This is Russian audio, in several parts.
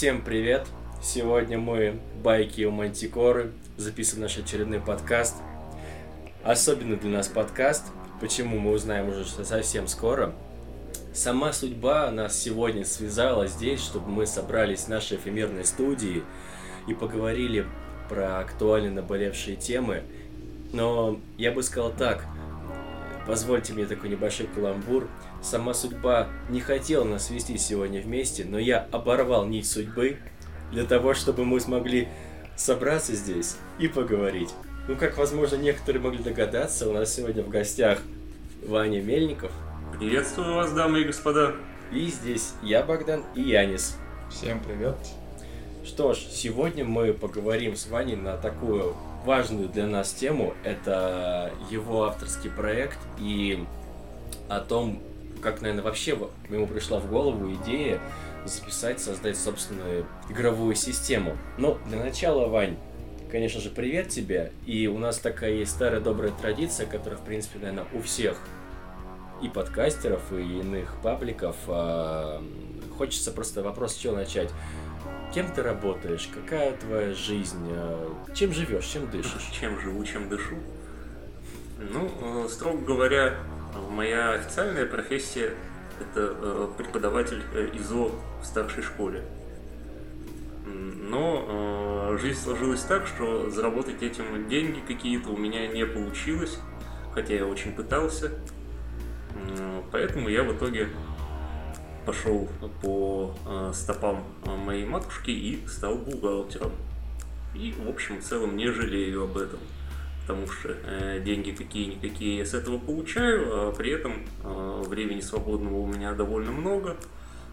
Всем привет! Сегодня мы, Байки у Мантикоры, записываем наш очередной подкаст. Особенно для нас подкаст, почему мы узнаем уже совсем скоро. Сама судьба нас сегодня связала здесь, чтобы мы собрались в нашей эфемерной студии и поговорили про актуально наболевшие темы. Но я бы сказал так, позвольте мне такой небольшой каламбур. Сама судьба не хотела нас свести сегодня вместе, но я оборвал нить судьбы для того, чтобы мы смогли собраться здесь и поговорить. Ну, как, возможно, некоторые могли догадаться, у нас сегодня в гостях Ваня Мельников. Приветствую вас, дамы и господа. И здесь я, Богдан, и Янис. Всем привет. Что ж, сегодня мы поговорим с Ваней на такую важную для нас тему. Это его авторский проект и о том, как, наверное, вообще ему пришла в голову идея записать, создать собственную игровую систему. Но для начала, Вань, конечно же, привет тебе. И у нас такая есть старая добрая традиция, которая, в принципе, наверное, у всех и подкастеров, и иных пабликов. А, хочется просто вопрос с чего начать. Кем ты работаешь? Какая твоя жизнь? А, чем живешь? Чем дышишь? Чем живу, чем дышу? Ну, э, строго говоря, моя официальная профессия – это э, преподаватель э, ИЗО в старшей школе. Но жизнь сложилась так, что заработать этим деньги какие-то у меня не получилось, хотя я очень пытался. Поэтому я в итоге пошел по э, стопам моей матушки и стал бухгалтером. И, в общем, в целом не жалею об этом, потому что э, деньги какие-никакие я с этого получаю, а при этом э, времени свободного у меня довольно много,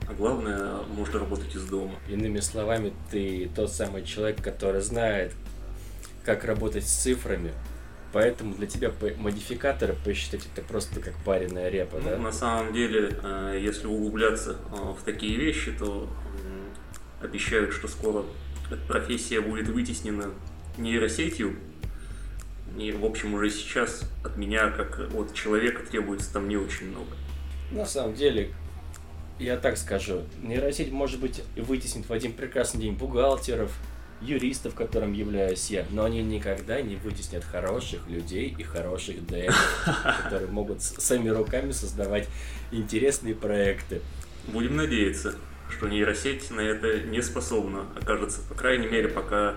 а главное, можно работать из дома. Иными словами, ты тот самый человек, который знает, как работать с цифрами, Поэтому для тебя модификаторы посчитать это просто как пареная репа, ну, да? На самом деле, э, если углубляться э, в такие вещи, то обещают, что скоро эта профессия будет вытеснена нейросетью. И, в общем, уже сейчас от меня, как от человека, требуется там не очень много. На самом деле, я так скажу, нейросеть, может быть, вытеснит в один прекрасный день бухгалтеров, юристов, которым являюсь я, но они никогда не вытеснят хороших людей и хороших ДМ, которые могут своими руками создавать интересные проекты. Будем надеяться, что нейросеть на это не способна, окажется, по крайней мере, пока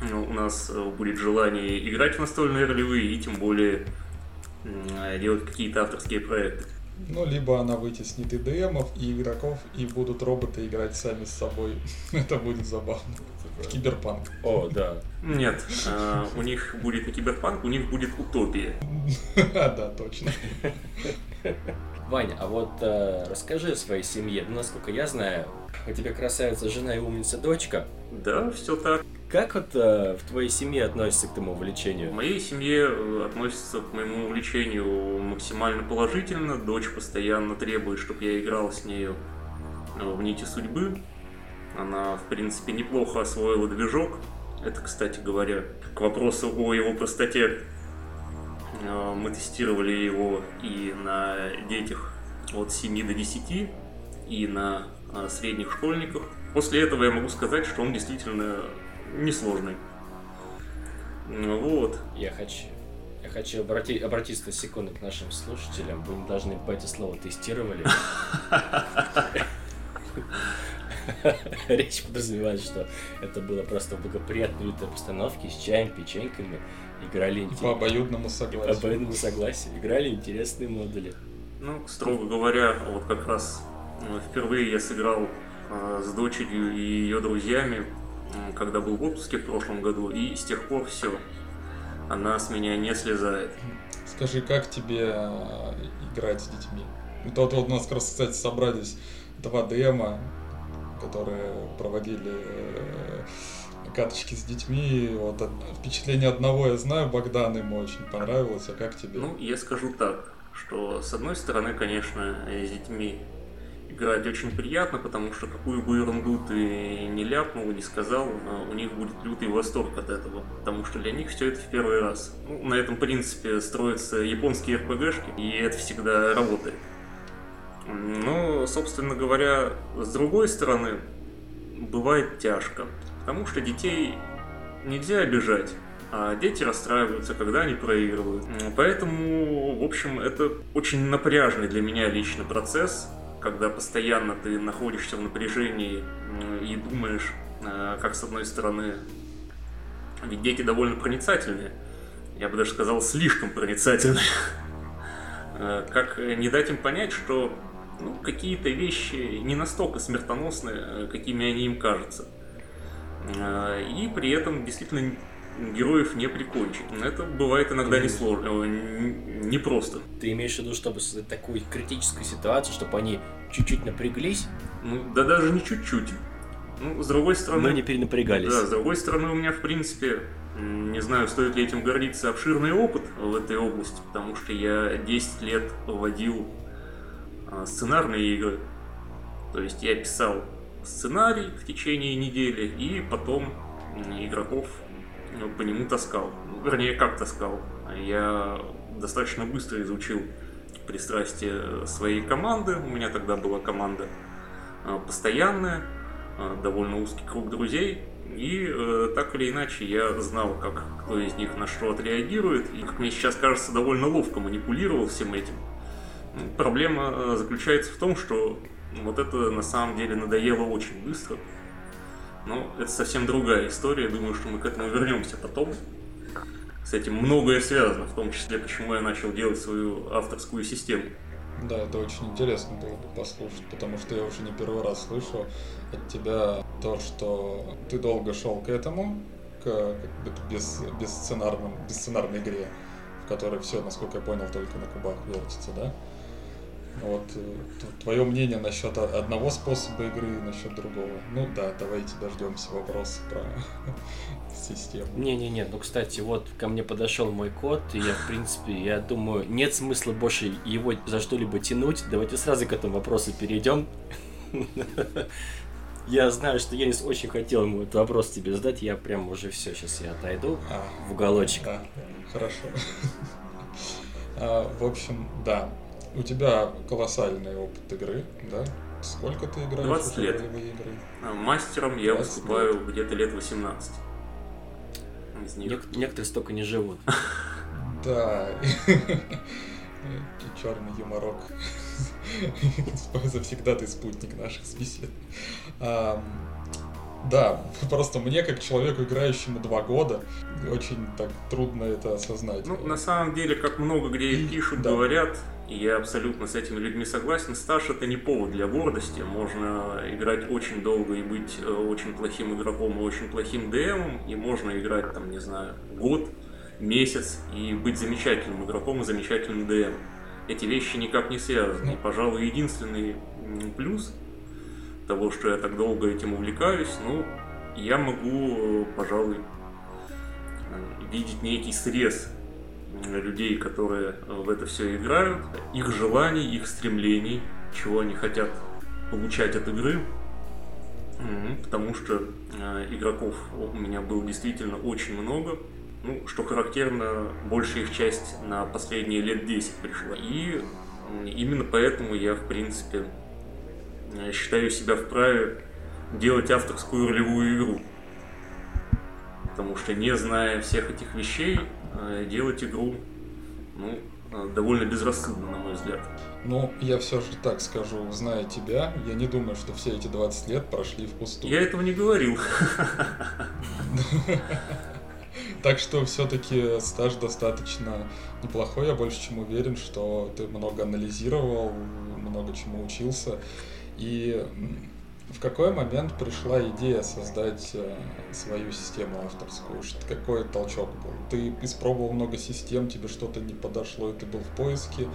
ну, у нас будет желание играть в настольные ролевые и тем более делать какие-то авторские проекты. Ну, либо она вытеснит и ДМов, и игроков, и будут роботы играть сами с собой. Это будет забавно. Киберпанк. О, да. Нет, э, у них будет не киберпанк, у них будет утопия. Да, точно. Ваня, а вот э, расскажи о своей семье. Ну, насколько я знаю, у тебя красавица жена и умница дочка. Да, все так. Как вот э, в твоей семье относятся к этому увлечению? В моей семье э, относятся к моему увлечению максимально положительно. Дочь постоянно требует, чтобы я играл с нею в нити судьбы. Она, в принципе, неплохо освоила движок. Это, кстати говоря, к вопросу о его простоте. Э, мы тестировали его и на детях от 7 до 10, и на средних школьниках. После этого я могу сказать, что он действительно несложный. Ну вот. Я хочу, я хочу обрати, обратиться на секунду к нашим слушателям. Вы не должны по это слово тестировали. Речь подразумевает, что это было просто в благоприятной обстановке с чаем, печеньками. Играли и по обоюдному согласию. По обоюдному согласию. Играли интересные модули. Ну, строго говоря, вот как раз э, впервые я сыграл э, с дочерью и ее друзьями когда был в отпуске в прошлом году, и с тех пор все. Она с меня не слезает. Скажи, как тебе э, играть с детьми? Вот, вот у нас как раз, кстати, собрались два дема, которые проводили э, каточки с детьми. Вот впечатление одного я знаю, Богдан ему очень понравилось, а как тебе? Ну, я скажу так, что с одной стороны, конечно, с детьми играть очень приятно, потому что какую бы ерунду ты не ляпнул, не сказал, а у них будет лютый восторг от этого, потому что для них все это в первый раз. Ну, на этом принципе строятся японские РПГшки, и это всегда работает. Но, собственно говоря, с другой стороны, бывает тяжко, потому что детей нельзя обижать. А дети расстраиваются, когда они проигрывают. Поэтому, в общем, это очень напряжный для меня личный процесс, когда постоянно ты находишься в напряжении и думаешь, э, как с одной стороны, ведь дети довольно проницательные, я бы даже сказал, слишком проницательные, э, как не дать им понять, что ну, какие-то вещи не настолько смертоносны, э, какими они им кажутся. И при этом действительно героев не прикончить. Это бывает иногда не сложно, не просто. Ты имеешь в виду, чтобы создать такую критическую ситуацию, чтобы они чуть-чуть напряглись? Ну, да даже не чуть-чуть. Ну, с другой стороны... Но не перенапрягались. Да, с другой стороны, у меня, в принципе, не знаю, стоит ли этим гордиться, обширный опыт в этой области, потому что я 10 лет водил сценарные игры. То есть я писал сценарий в течение недели и потом игроков ну, по нему таскал. Ну, вернее, как таскал. Я достаточно быстро изучил пристрастие своей команды. У меня тогда была команда а, постоянная, довольно узкий круг друзей. И э, так или иначе я знал, как кто из них на что отреагирует. И, как мне сейчас кажется, довольно ловко манипулировал всем этим. Проблема э, заключается в том, что вот это на самом деле надоело очень быстро. Но это совсем другая история. Думаю, что мы к этому вернемся потом. С этим многое связано, в том числе, почему я начал делать свою авторскую систему. Да, это очень интересно было бы послушать, потому что я уже не первый раз слышу от тебя то, что ты долго шел к этому, к, к без, без, сценарном, без сценарной игре, в которой все, насколько я понял, только на кубах вертится, да? Вот э, твое мнение насчет одного способа игры и насчет другого. Ну да, давайте дождемся вопроса про систему. Не-не-не, ну кстати, вот ко мне подошел мой код, и я, в принципе, я думаю, нет смысла больше его за что-либо тянуть. Давайте сразу к этому вопросу перейдем. Я знаю, что Янис очень хотел ему этот вопрос тебе задать, я прям уже все, сейчас я отойду а, в уголочек. Да, хорошо. А, в общем, да, у тебя колоссальный опыт игры, да? Сколько ты играешь 20 лет. игры? А, мастером я выступаю где-то лет 18. Из них. Нек- некоторые столько не живут. Да. Черный юморок. Завсегда ты спутник наших бесед. Да, просто мне, как человеку, играющему два года, очень так трудно это осознать. Ну, на самом деле, как много где и, пишут, да. говорят, и я абсолютно с этими людьми согласен, стаж это не повод для гордости. Можно играть очень долго и быть э, очень плохим игроком и очень плохим ДМом, и можно играть, там, не знаю, год, месяц и быть замечательным игроком и замечательным ДМ. Эти вещи никак не связаны. И, пожалуй, единственный плюс того, что я так долго этим увлекаюсь, ну, я могу, пожалуй, видеть некий срез людей, которые в это все играют, их желаний, их стремлений, чего они хотят получать от игры, потому что э, игроков у меня было действительно очень много, ну, что характерно, большая их часть на последние лет 10 пришла. И именно поэтому я, в принципе, Э, считаю себя вправе делать авторскую ролевую игру. Потому что не зная всех этих вещей, э, делать игру ну, э, довольно безрассудно, на мой взгляд. Ну, я все же так скажу, зная тебя, я не думаю, что все эти 20 лет прошли впустую. Я этого не говорил. Так что все-таки стаж достаточно неплохой. Я больше чем уверен, что ты много анализировал, много чему учился. И в какой момент пришла идея создать э, свою систему авторскую? Какой толчок был? Ты испробовал много систем, тебе что-то не подошло, и ты был в поиске,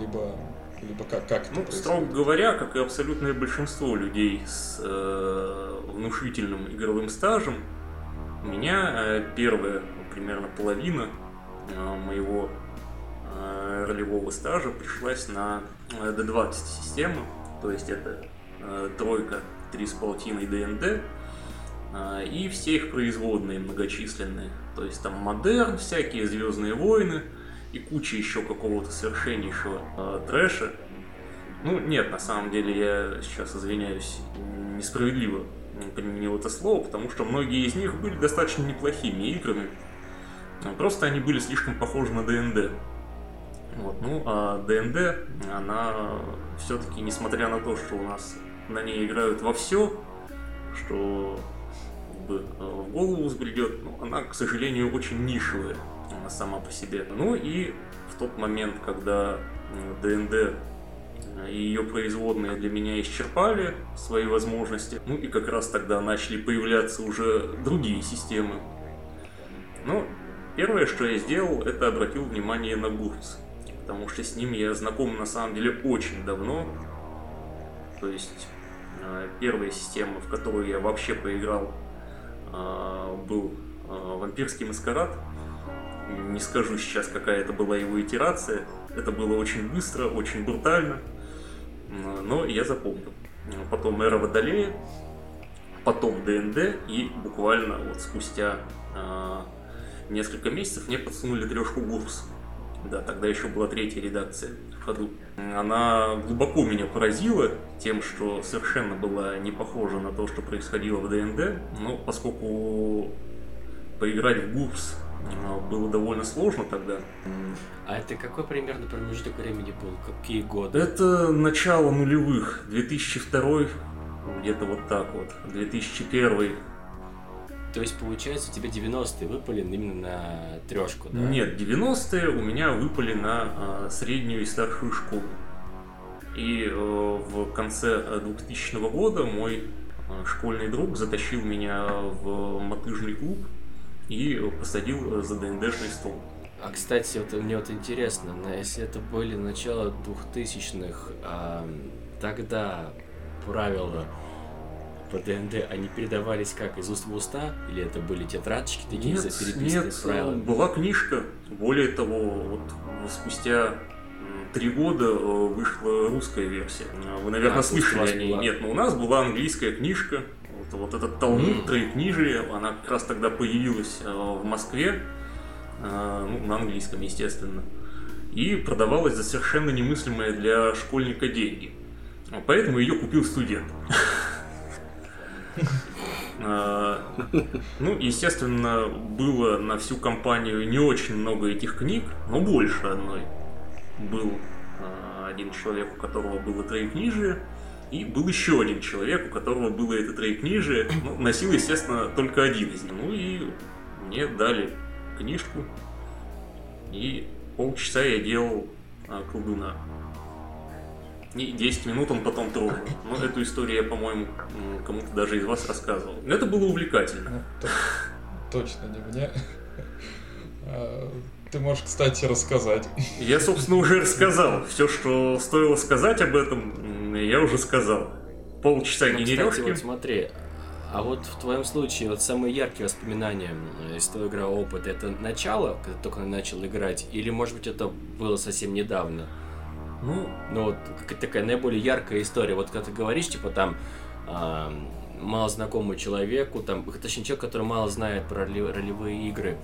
либо либо как, как ну, строго говоря, как и абсолютное большинство людей с э, внушительным игровым стажем, у меня э, первая примерно половина э, моего э, ролевого стажа пришлась на э, D20 систему, то есть это э, тройка, три с полтиной ДНД э, и все их производные многочисленные. То есть там модерн, всякие Звездные войны и куча еще какого-то совершеннейшего э, трэша. Ну, нет, на самом деле, я сейчас извиняюсь, несправедливо применил это слово, потому что многие из них были достаточно неплохими играми. Просто они были слишком похожи на ДНД. Вот. Ну, а ДНД, она все-таки, несмотря на то, что у нас на ней играют во все, что бы э, в голову взбредет, но она, к сожалению, очень нишевая она сама по себе. Ну и в тот момент, когда ДНД э, и ее производные для меня исчерпали свои возможности, ну и как раз тогда начали появляться уже другие системы. Ну, первое, что я сделал, это обратил внимание на Гурц потому что с ним я знаком на самом деле очень давно. То есть э, первая система, в которую я вообще поиграл, э, был э, «Вампирский маскарад». Не скажу сейчас, какая это была его итерация. Это было очень быстро, очень брутально, но я запомнил. Потом «Эра Водолея», потом ДНД, и буквально вот спустя несколько месяцев мне подсунули трешку Гурс. Да, тогда еще была третья редакция в ходу. Она глубоко меня поразила тем, что совершенно была не похожа на то, что происходило в ДНД. Но поскольку поиграть в ГУПС а, было довольно сложно тогда. А это какой примерно промежуток времени был? Какие годы? Это начало нулевых. 2002 где-то вот так вот. 2001 то есть, получается, у тебя 90-е выпали именно на трешку, да? Нет, 90-е у меня выпали на э, среднюю и старшую школу. И э, в конце 2000 года мой э, школьный друг затащил меня в мотыжный клуб и посадил за ДНДшный стол. А, кстати, вот мне вот интересно, если это были начало 2000-х, а, тогда правила по ДНД, они передавались как из уст в уста? Или это были тетрадочки такие нет, переписанные нет, с правилами? была книжка. Более того, вот спустя три года э, вышла русская версия. Вы, наверное, а, слышали о ней. Была... Нет, но у нас была английская книжка. Вот, вот этот Талмуд, mm. троекнижие, она как раз тогда появилась э, в Москве. Э, ну, на английском, естественно. И продавалась за совершенно немыслимые для школьника деньги. Поэтому ее купил студент. А, ну, естественно, было на всю компанию не очень много этих книг, но больше одной. Был а, один человек, у которого было троекнижие, и был еще один человек, у которого было это троекнижие. Ну, носил, естественно, только один из них. Ну и мне дали книжку, и полчаса я делал а, колдуна. И 10 минут он потом трогал. Но ну, эту историю я, по-моему, кому-то даже из вас рассказывал. Это было увлекательно. Ну, точно не мне. А, ты можешь, кстати, рассказать. Я, собственно, уже рассказал. Все, что стоило сказать об этом, я уже сказал. Полчаса ну, генережки. Кстати, вот смотри, а вот в твоем случае, вот самые яркие воспоминания из твоего игрового опыта, это начало, когда ты только начал играть, или, может быть, это было совсем недавно? Ну, ну вот какая-то такая наиболее яркая история. Вот когда ты говоришь, типа там э, мало знакомый человеку, там, точнее человек, который мало знает про ролевые игры,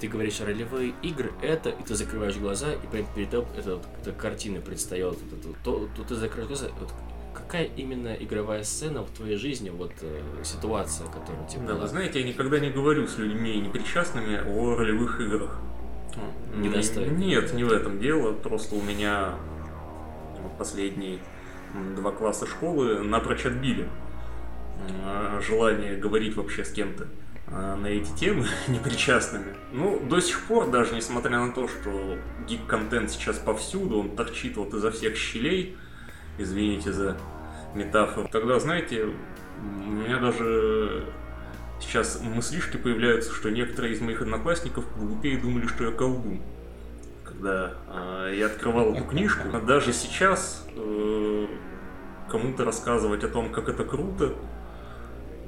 ты говоришь ролевые игры это, и ты закрываешь глаза, и перед, перед тобой эта, эта картина предстает, это, то, то ты закрываешь глаза, вот, какая именно игровая сцена в твоей жизни, вот э, ситуация, которая тебе Да, была? вы знаете, я никогда не говорю с людьми непричастными о ролевых играх. Недостойно. Нет, не в этом дело, просто у меня последние два класса школы напрочь отбили желание говорить вообще с кем-то а, на эти темы непричастными. Ну, до сих пор, даже несмотря на то, что гик-контент сейчас повсюду, он торчит вот изо всех щелей, извините за метафору. Тогда, знаете, у меня даже сейчас мыслишки появляются, что некоторые из моих одноклассников глупее думали, что я колдун когда э, я открывал эту книжку. Даже сейчас э, кому-то рассказывать о том, как это круто,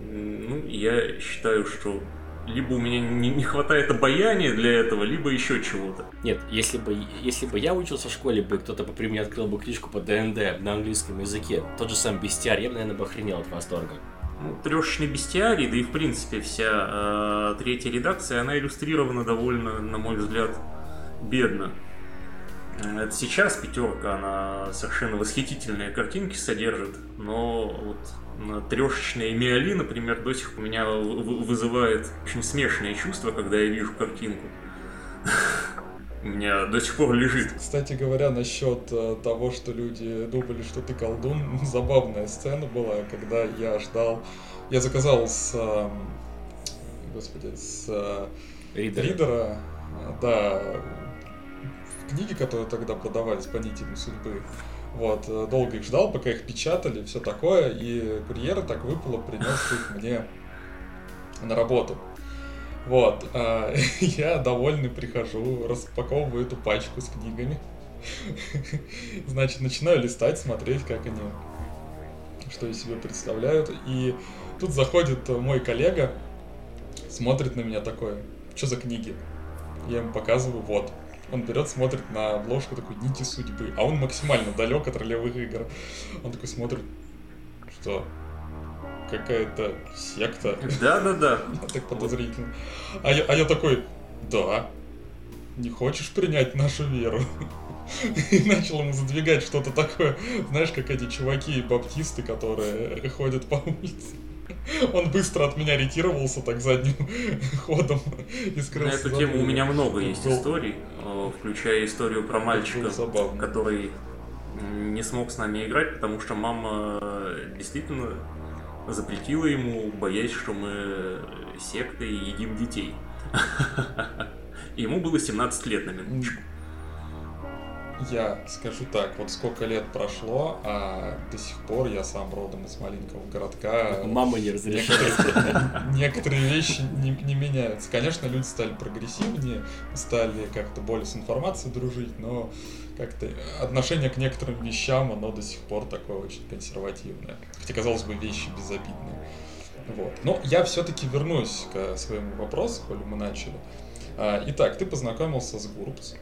ну, я считаю, что либо у меня не, не хватает обаяния для этого, либо еще чего-то. Нет, если бы, если бы я учился в школе, бы кто-то при мне открыл бы книжку по ДНД на английском языке, тот же сам бестиарий, я бы, наверное, бы охренел от восторга. Ну, трешечный бестиарий, да и в принципе вся э, третья редакция, она иллюстрирована довольно, на мой взгляд, бедно. Это сейчас пятерка, она совершенно восхитительные картинки содержит, но вот трешечная Миали, например, до сих пор меня вызывает очень смешанные чувства, когда я вижу картинку. У меня до сих пор лежит. Кстати говоря, насчет э, того, что люди думали, что ты колдун, забавная сцена была, когда я ждал... Я заказал с... Э, господи, с э, Ридера. Ридера да, книги, которые тогда продавались по нитям судьбы. Вот, долго их ждал, пока их печатали, все такое, и курьер так выпало, принес их мне на работу. Вот, а, я довольный прихожу, распаковываю эту пачку с книгами. Значит, начинаю листать, смотреть, как они, что из себя представляют. И тут заходит мой коллега, смотрит на меня такой, что за книги? Я ему показываю, вот. Он берет, смотрит на обложку такой «Нити судьбы», а он максимально далек от ролевых игр. Он такой смотрит, что какая-то секта. Да-да-да. Так подозрительно. А я, а я такой, да, не хочешь принять нашу веру? И начал ему задвигать что-то такое, знаешь, как эти чуваки баптисты, которые ходят по улице. Он быстро от меня ретировался так задним ходом и скрылся. На эту тему у меня много есть историй, э, включая историю про мальчика, который не смог с нами играть, потому что мама действительно запретила ему, боясь, что мы секты и едим детей. Ему было 17 лет на минуточку. Я скажу так, вот сколько лет прошло, а до сих пор я сам родом из маленького городка. Мама не разрешает. Некоторые вещи не, не меняются. Конечно, люди стали прогрессивнее, стали как-то более с информацией дружить, но как-то отношение к некоторым вещам, оно до сих пор такое очень консервативное. Хотя, казалось бы, вещи безобидные. Вот. Но я все-таки вернусь к своему вопросу, коли мы начали. А, итак, ты познакомился с Гурбс.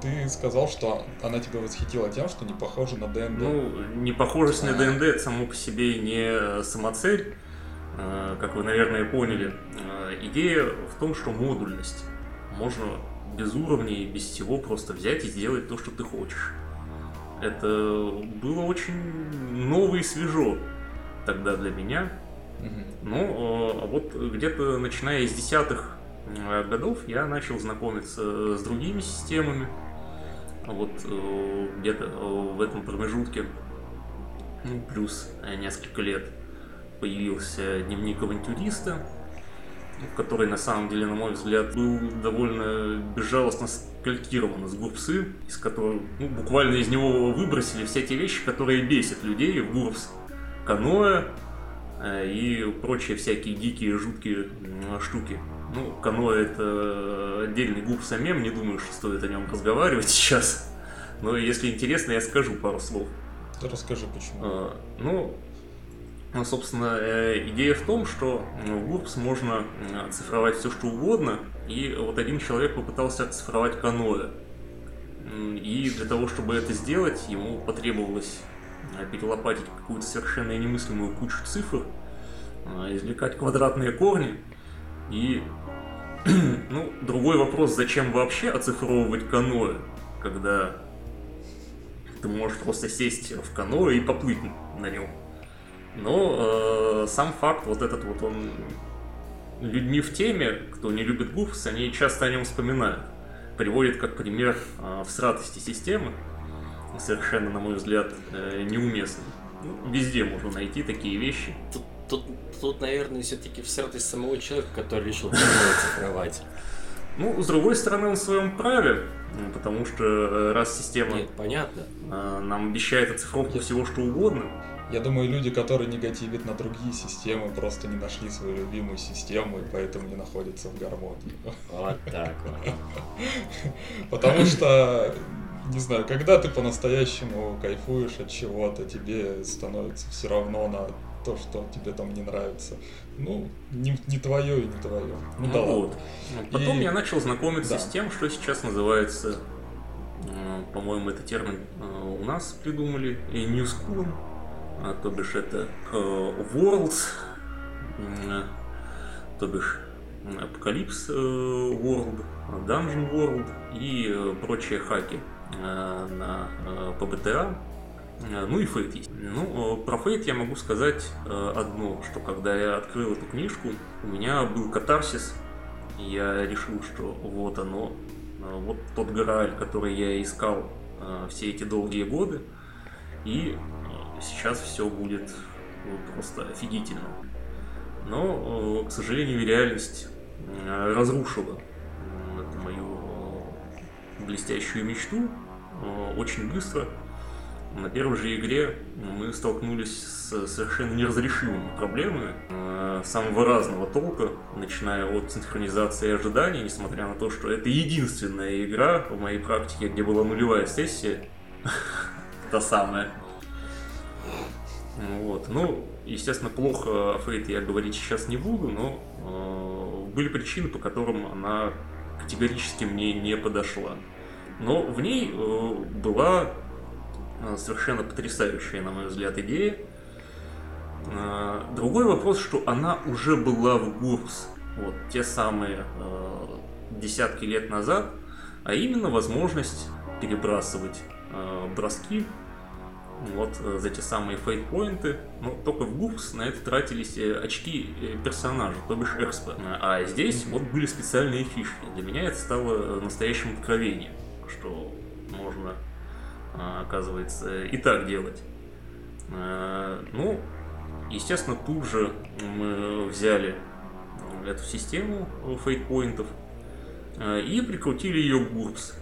Ты сказал, что она тебя восхитила тем, что не похожа на ДНД. Ну, не похожесть на ДНД это само по себе не самоцель, а, как вы, наверное, поняли. Идея в том, что модульность. Можно без уровней, без всего просто взять и сделать то, что ты хочешь. Это было очень ново и свежо тогда для меня. Ну, а вот где-то начиная из десятых э, годов я начал знакомиться с другими системами. Вот э, где-то э, в этом промежутке, ну, плюс несколько лет, появился дневник авантюриста, который на самом деле, на мой взгляд, был довольно безжалостно скалькирован из Гурпсы, из которого ну, буквально из него выбросили все те вещи, которые бесят людей в Гурпс. Каноэ э, и прочие всякие дикие, жуткие штуки. Ну, каноэ это отдельный гурпс мем, не думаю, что стоит о нем разговаривать сейчас. Но если интересно, я скажу пару слов. Расскажи, почему. А, ну, ну, собственно, э, идея в том, что в GURPS можно оцифровать все, что угодно, и вот один человек попытался оцифровать каноэ. И для того, чтобы это сделать, ему потребовалось э, перелопатить какую-то совершенно немыслимую кучу цифр, э, извлекать квадратные корни. И, ну, другой вопрос, зачем вообще оцифровывать каноэ, когда ты можешь просто сесть в каноэ и поплыть на нем. Но э, сам факт вот этот вот он людьми в теме, кто не любит Гуфс, они часто о нем вспоминают. Приводит как пример э, в сратости системы, совершенно, на мой взгляд, э, неуместно. Ну, везде можно найти такие вещи. Тут, тут, тут наверное, все-таки в сратость самого человека, который решил цифровать. Ну, с другой стороны, он в своем праве, потому что э, раз система Нет, понятно. Э, нам обещает оцифровку всего что угодно, я думаю, люди, которые негативят на другие системы, просто не нашли свою любимую систему и поэтому не находятся в гармонии. Вот так вот. Потому что, не знаю, когда ты по-настоящему кайфуешь от чего-то, тебе становится все равно на то, что тебе там не нравится. Ну, не, не твое и не твое. Ну, ну да вот. Ладно. Потом и... я начал знакомиться да. с тем, что сейчас называется, э, по-моему, это термин э, у нас придумали, и New School а, то бишь это э, Worlds, то бишь Apocalypse World, Dungeon World и прочие хаки на PBTA. Ну и Fate есть. Ну, про Fate я могу сказать одно, что когда я открыл эту книжку, у меня был катарсис, я решил, что вот оно, вот тот Грааль, который я искал все эти долгие годы, и сейчас все будет просто офигительно. Но, к сожалению, реальность разрушила эту мою блестящую мечту очень быстро. На первой же игре мы столкнулись с совершенно неразрешимыми проблемами самого разного толка, начиная от синхронизации ожиданий, несмотря на то, что это единственная игра в моей практике, где была нулевая сессия, та самая. Вот. Ну, естественно, плохо о Фейт я говорить сейчас не буду, но э, были причины, по которым она категорически мне не подошла. Но в ней э, была э, совершенно потрясающая, на мой взгляд, идея. Э, другой вопрос, что она уже была в ГУРС вот те самые э, десятки лет назад, а именно возможность перебрасывать э, броски вот э, за те самые фейт-поинты. Но только в Гупс на это тратились э, очки э, персонажа, то бишь экспо. А здесь вот были специальные фишки. Для меня это стало настоящим откровением, что можно, оказывается, и так делать. Ну, естественно, тут же мы взяли эту систему фейт-поинтов и прикрутили ее к Гурпс.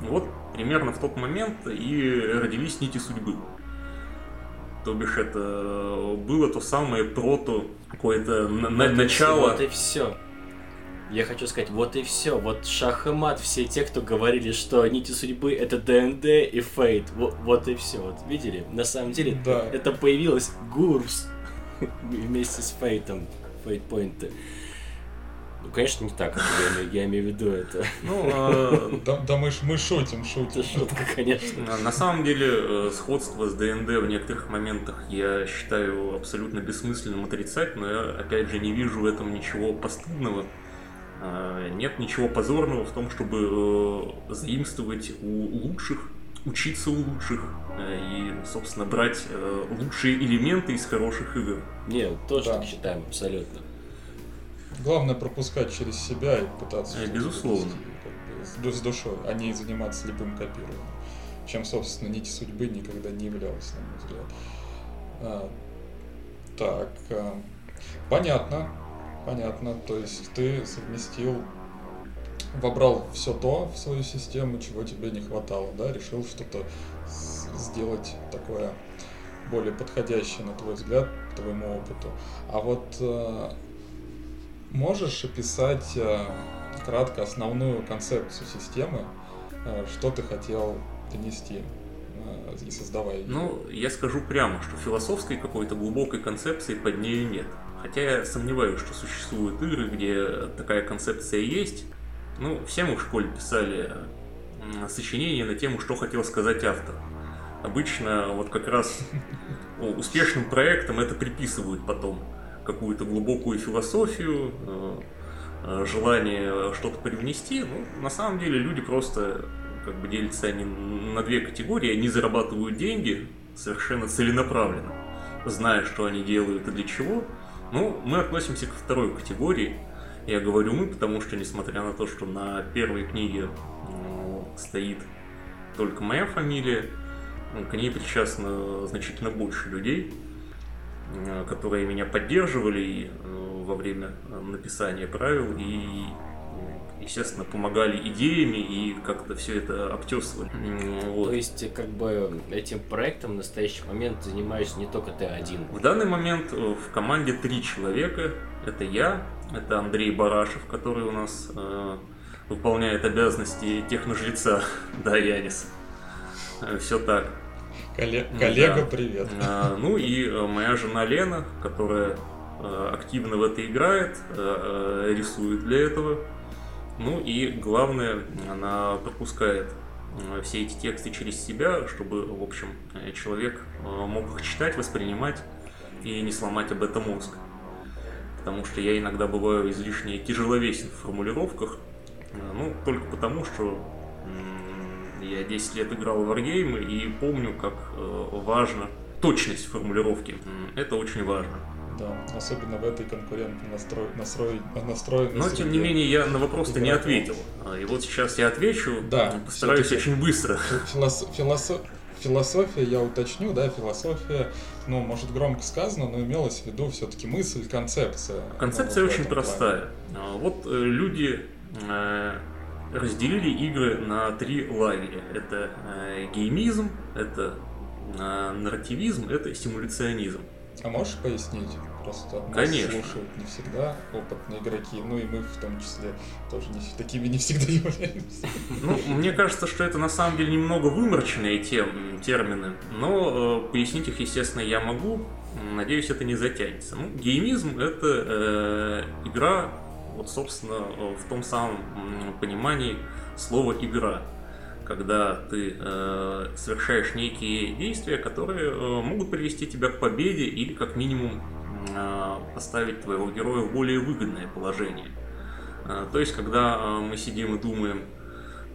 Вот примерно в тот момент и родились нити судьбы. То бишь это было то самое прото, какое-то на- вот начало. Вот и все. Я хочу сказать, вот и все. Вот шах и мат, все те, кто говорили, что нити судьбы это ДНД и Фейт. Вот, вот и все. Вот видели? На самом деле Да. это появилось Гурс вместе с Фейтом. Фейт-поинты. Ну, конечно, не так, я имею, я имею в виду это. Ну, э, Да, да мы, ж- мы шутим, шутим. Это шутка, конечно. На на самом деле, э, сходство с ДНД в некоторых моментах я считаю абсолютно бессмысленным отрицать, но я, опять же, не вижу в этом ничего постыдного. А, Нет ничего позорного в том, чтобы э, заимствовать у лучших, учиться у лучших э, и, собственно, брать э, лучшие элементы из хороших игр. Не, тоже Да. так считаем, абсолютно. Главное пропускать через себя и пытаться... Э, безусловно. довести, как бы, с, душой, а не заниматься слепым копированием. Чем, собственно, нити судьбы никогда не являлась, на мой взгляд. А, так, а, понятно, понятно. То есть ты совместил, вобрал все то в свою систему, чего тебе не хватало, да? Решил что-то сделать такое более подходящее, на твой взгляд, твоему опыту. А вот э, можешь описать э, кратко основную концепцию системы, э, что ты хотел донести, э, и создавая ее? Ну, я скажу прямо, что философской какой-то глубокой концепции под нею нет. Хотя я сомневаюсь, что существуют игры, где такая концепция есть. Ну, все мы в школе писали м, сочинения на тему, что хотел сказать автор. Обычно вот как раз успешным проектам это приписывают потом. Какую-то глубокую философию, э, э, желание что-то привнести. Ну, на самом деле люди просто как бы делятся они на две категории. Они зарабатывают деньги совершенно целенаправленно, зная, что они делают и для чего. Ну, мы относимся к второй категории. Я говорю мы, потому что, несмотря на то, что на первой книге ну, стоит только моя фамилия, к ней причастно значительно больше людей, которые меня поддерживали э, во время э, написания правил и, естественно, помогали идеями и как-то все это обтесывали. Вот. То есть, как бы, этим проектом в настоящий момент занимаешься не только ты один. В данный момент э, в команде три человека. Это я, это Андрей Барашев, который у нас э, выполняет обязанности техножреца, да, Янис. Все так. Колле- коллега, да. привет. А, Ну и э, моя жена Лена, которая э, активно в это играет, э, э, рисует для этого. Ну и главное, она пропускает э, все эти тексты через себя, чтобы, в общем, э, человек э, мог их читать, воспринимать и не сломать об этом мозг. потому что я иногда бываю излишне тяжеловесен в формулировках, ну, только потому, что я 10 лет играл в Wargame и помню, как важно точность формулировки. Это очень важно. Да, особенно в этой конкурентной настрой, настрой, настроенной Но, тем не менее, я на вопрос-то не ответил. И вот сейчас я отвечу, да, постараюсь очень быстро. Философ, философ, философия, я уточню, да, философия, ну, может, громко сказано, но имелось в виду все-таки мысль, концепция. Концепция ну, очень простая. А, вот э, люди э, разделили игры на три лагеря. Это э, геймизм, это нарративизм, это симуляционизм. А можешь пояснить? Просто нас Конечно. слушают не всегда опытные игроки, ну и мы в том числе тоже не, такими не всегда являемся. Ну, мне кажется, что это на самом деле немного вымороченные тем, термины, но э, пояснить их, естественно, я могу. Надеюсь, это не затянется. Ну, геймизм — это э, игра, вот, собственно, в том самом понимании слова «игра» когда ты э, совершаешь некие действия, которые э, могут привести тебя к победе или как минимум э, поставить твоего героя в более выгодное положение. Э, то есть, когда э, мы сидим и думаем,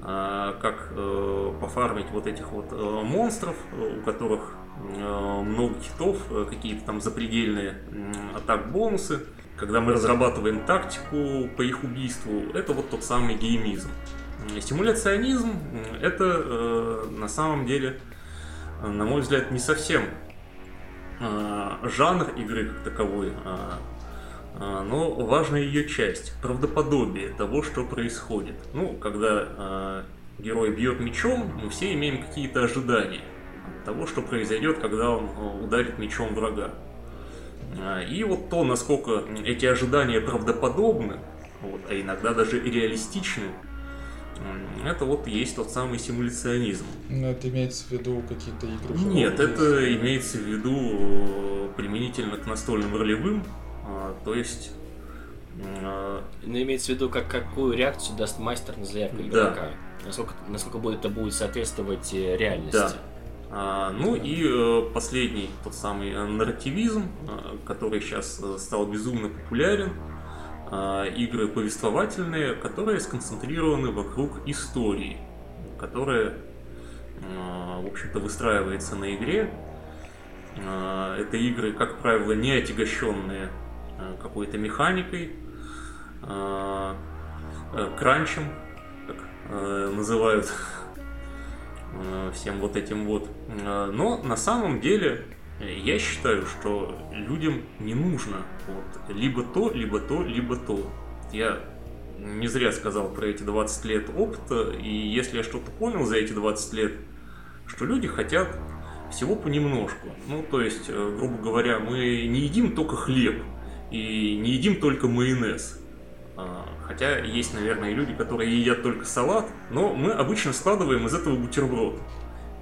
э, как э, пофармить вот этих вот э, монстров, у которых э, много хитов, э, какие-то там запредельные э, атак-бонусы, когда мы разрабатываем тактику по их убийству, это вот тот самый геймизм. Симуляционизм – это э, на самом деле, на мой взгляд, не совсем э, жанр игры как таковой, а, а, но важная ее часть – правдоподобие того, что происходит. Ну, когда э, герой бьет мечом, мы все имеем какие-то ожидания того, что произойдет, когда он ударит мечом врага. И вот то, насколько эти ожидания правдоподобны, вот, а иногда даже реалистичны, это вот есть тот самый симуляционизм. Но это имеется в виду какие-то игры? Нет, это имеется в виду э, применительно к настольным ролевым, а, то есть... А, Но имеется в виду, как, какую реакцию даст мастер на заявку игрока. Да. Насколько, насколько будет, это будет соответствовать э, реальности. Да. А, ну и э, последний, тот самый нарративизм, который сейчас стал безумно популярен, игры повествовательные, которые сконцентрированы вокруг истории, которая, а, в общем-то, выстраивается на игре. А, это игры, как правило, не отягощенные какой-то механикой, кранчем, как называют всем вот этим вот. Но на самом деле я считаю, что людям не нужно вот, либо то, либо то, либо то. Я не зря сказал про эти 20 лет опыта, и если я что-то понял за эти 20 лет, что люди хотят всего понемножку. Ну, то есть, э, грубо говоря, мы не едим только хлеб и не едим только майонез. А, хотя есть, наверное, люди, которые едят только салат, но мы обычно складываем из этого бутерброд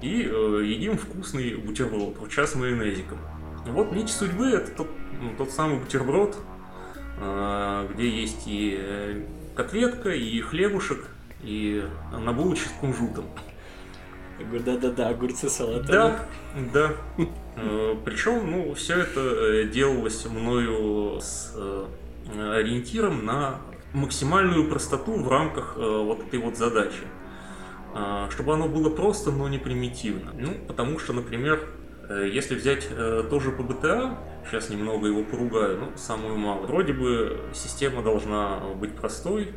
и э, едим вкусный бутерброд, вот сейчас майонезиком. Вот нить судьбы это тот, ну, тот самый бутерброд, э, где есть и э, котлетка, и хлебушек, и на булочке с кунжутом. Я говорю, да-да-да, огурцы салат. Да, да. Э, Причем, ну, все это э, делалось мною с ориентиром на максимальную простоту в рамках вот этой вот задачи. А, чтобы оно было просто, но не примитивно. Ну, потому что, например, э, если взять э, тоже по GTA, сейчас немного его поругаю, ну, самую малую, вроде бы система должна быть простой,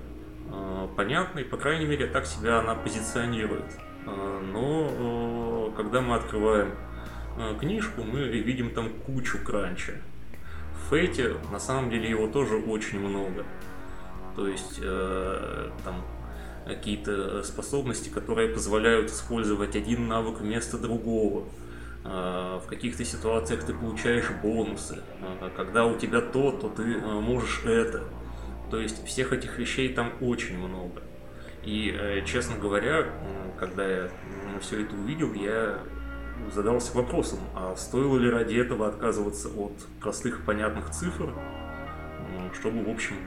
э, понятной, по крайней мере, так себя она позиционирует. Но когда мы открываем книжку, мы видим там кучу кранча. В Фейте на самом деле его тоже очень много. То есть там какие-то способности, которые позволяют использовать один навык вместо другого. А, в каких-то ситуациях ты получаешь бонусы. А, когда у тебя то, то ты а, можешь это. То есть всех этих вещей там очень много. И, э, честно говоря, когда я все это увидел, я задался вопросом, а стоило ли ради этого отказываться от простых понятных цифр, чтобы, в общем,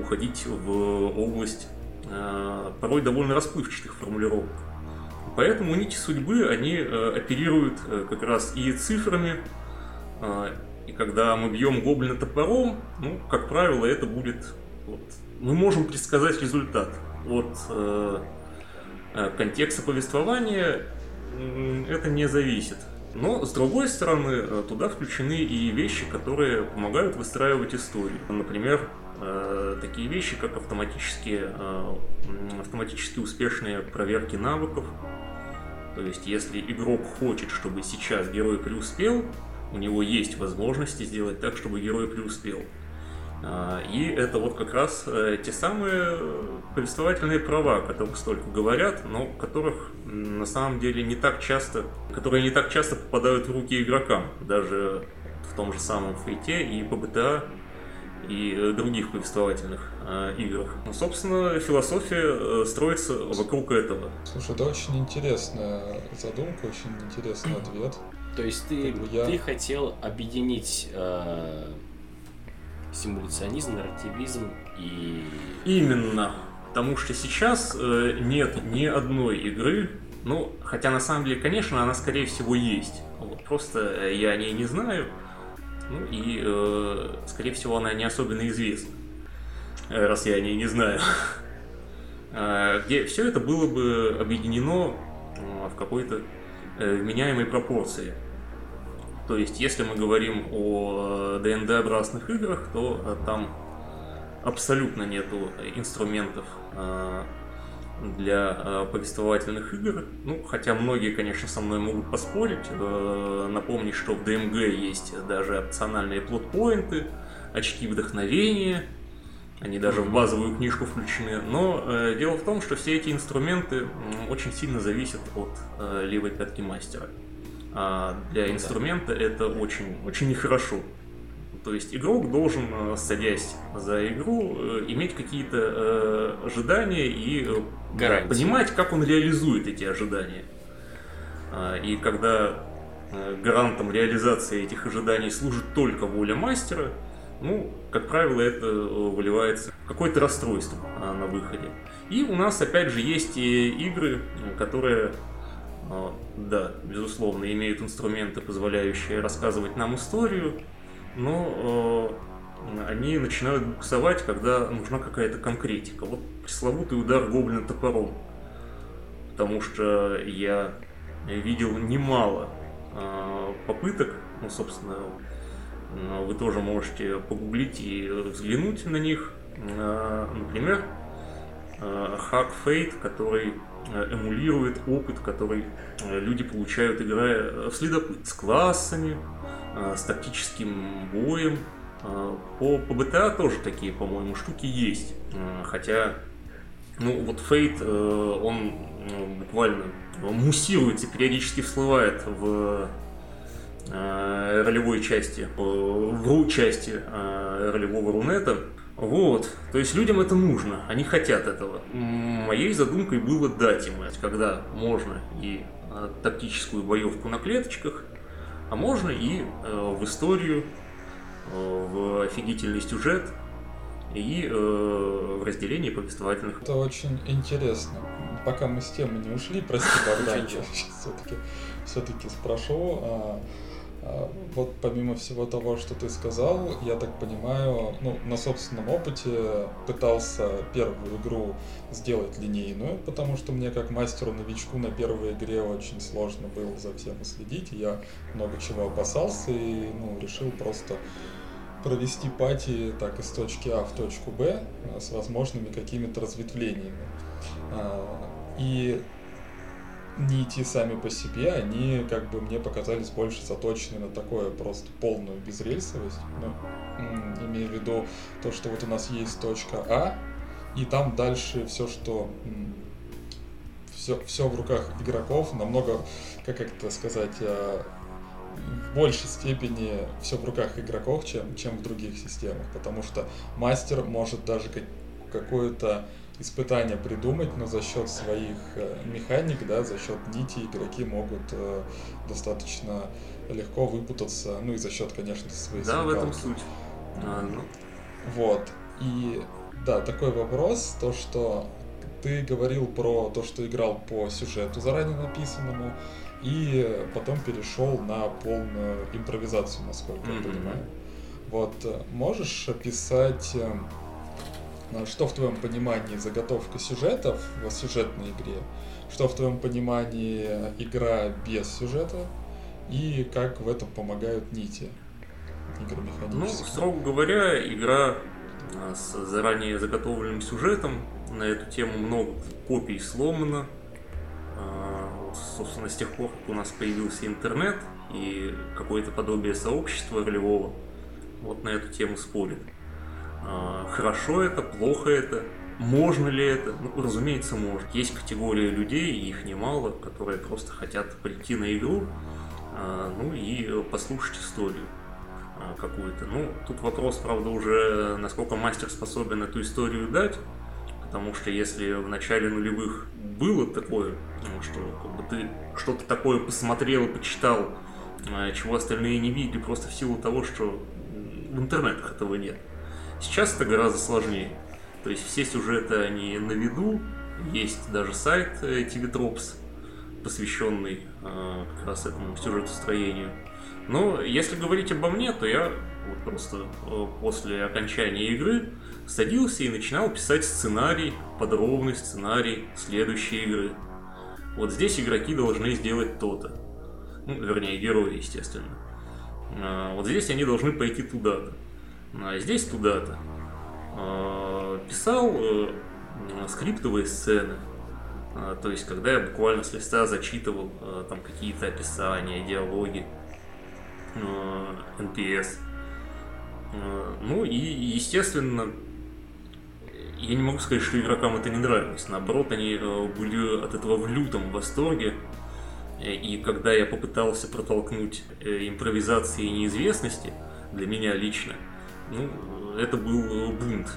уходить в область э, порой довольно расплывчатых формулировок. Поэтому нити судьбы, они э, оперируют э, как раз и цифрами, И когда мы бьем гоблина топором, ну, как правило, это будет... Вот, мы можем предсказать результат от э контекста повествования, это не зависит. Но, с другой стороны, туда включены и вещи, которые помогают выстраивать историю. Например, такие вещи, как автоматические, автоматически успешные проверки навыков. То есть, если игрок хочет, чтобы сейчас герой преуспел, у него есть возможности сделать так, чтобы герой преуспел. А, и это вот как раз э, те самые повествовательные права, о которых столько говорят, но которых на самом деле не так часто, которые не так часто попадают в руки игрокам, даже в том же самом фейте и ПБТА и других повествовательных э, играх. Ну, собственно, философия э, строится вокруг этого. Слушай, это очень интересная задумка, очень интересный ответ. То есть ты, я... ты хотел объединить э, симуляционизм, нарративизм и... Именно. Потому что сейчас э, нет ни одной игры, ну, хотя на самом деле, конечно, она скорее всего есть. Вот, просто я о ней не знаю. Ну и, э, скорее всего, она не особенно известна. Э, раз я о ней не знаю. Э, где все это было бы объединено э, в какой-то вменяемой пропорции. То есть, если мы говорим о ДНД-образных играх, то э, там абсолютно нету инструментов э, для э, повествовательных игр. Ну, хотя многие, конечно, со мной могут поспорить. Напомнить, что в ДМГ есть даже опциональные плотпоинты, очки вдохновения, они даже в базовую книжку включены. Но э, дело в том, что все эти инструменты очень сильно зависят от э, левой пятки мастера а для инструмента это очень, очень нехорошо. То есть игрок должен, э, садясь за игру, э, иметь какие-то э, ожидания и Гарантии. понимать, как он реализует эти ожидания. А, и когда гарантом реализации этих ожиданий служит только воля мастера, ну, как правило, это выливается в какое-то расстройство а, на выходе. И у нас, опять же, есть и игры, которые да, безусловно, имеют инструменты, позволяющие рассказывать нам историю, но э, они начинают буксовать, когда нужна какая-то конкретика. Вот пресловутый удар гоблина топором. Потому что я видел немало э, попыток, ну, собственно, вы тоже можете погуглить и взглянуть на них. Э, например, Hack Fate, который эмулирует опыт, который люди получают, играя в следопыт с классами, с тактическим боем. По, по БТА тоже такие, по-моему, штуки есть. Хотя, ну вот Фейт, он буквально муссируется, периодически всплывает в ролевой части, в ру части ролевого рунета. Вот, то есть людям это нужно, они хотят этого. Моей задумкой было дать им когда можно и э, тактическую боевку на клеточках, а можно и э, в историю, э, в офигительный сюжет и э, в разделении повествовательных. Это очень интересно. Пока мы с темы не ушли, прости, Богдан, все-таки все-таки спрошу. А, вот помимо всего того, что ты сказал, я так понимаю, ну, на собственном опыте пытался первую игру сделать линейную, потому что мне как мастеру-новичку на первой игре очень сложно было за всем следить, я много чего опасался и ну, решил просто провести пати так из точки А в точку Б а, с возможными какими-то разветвлениями. А, и нити сами по себе, они как бы мне показались больше заточены на такое просто полную безрельсовость. Ну, имею в виду то, что вот у нас есть точка А, и там дальше все, что все, все в руках игроков, намного, как это сказать, а, в большей степени все в руках игроков, чем, чем в других системах, потому что мастер может даже как, какое-то испытания придумать, но за счет своих э, механик, да, за счет нити игроки могут э, достаточно легко выпутаться, ну и за счет, конечно, своей Да, в этом суть. А, ну. Вот. И да, такой вопрос, то, что ты говорил про то, что играл по сюжету заранее написанному, и потом перешел на полную импровизацию, насколько я Мгм. понимаю. Вот, э, можешь описать, э, э, что в твоем понимании заготовка сюжетов в сюжетной игре, что в твоем понимании игра без сюжета, и как в этом помогают нити игры Ну, строго говоря, игра а, с заранее заготовленным сюжетом. На эту тему много копий сломано. А, Собственно, с тех пор, как у нас появился интернет и какое-то подобие сообщества ролевого, вот на эту тему спорят. А, Хорошо это, плохо это, можно ли это? Ну, разумеется, можно. Есть категория людей, и их немало, которые просто хотят прийти на игру, а, ну и послушать историю а, какую-то. Ну, тут вопрос, правда, уже насколько мастер способен эту историю дать, потому что если в начале нулевых было такое, ну, что как бы ты что-то такое посмотрел, почитал, а, чего остальные не видели, просто в силу того, что в интернетах этого нет. Сейчас это гораздо сложнее. То есть все сюжеты, они на виду, есть даже сайт э, TV Tropes, посвященный а, как раз этому сюжетостроению. Но если говорить обо мне, то я вот просто э, после окончания игры садился и начинал писать сценарий, подробный сценарий следующей игры. Вот здесь игроки должны сделать то-то. Ну, вернее, герои, естественно. А, Вот здесь они должны пойти туда-то. А здесь туда-то. А, Писал э, скриптовые сцены. А, То есть, когда я буквально с листа зачитывал э, там какие-то описания, диалоги, э. Э, Ну и, естественно, я не могу сказать, что игрокам это не нравилось. Наоборот, они были от этого в лютом восторге. И когда я попытался протолкнуть импровизации и неизвестности, для меня лично, ну, это был э, бунт.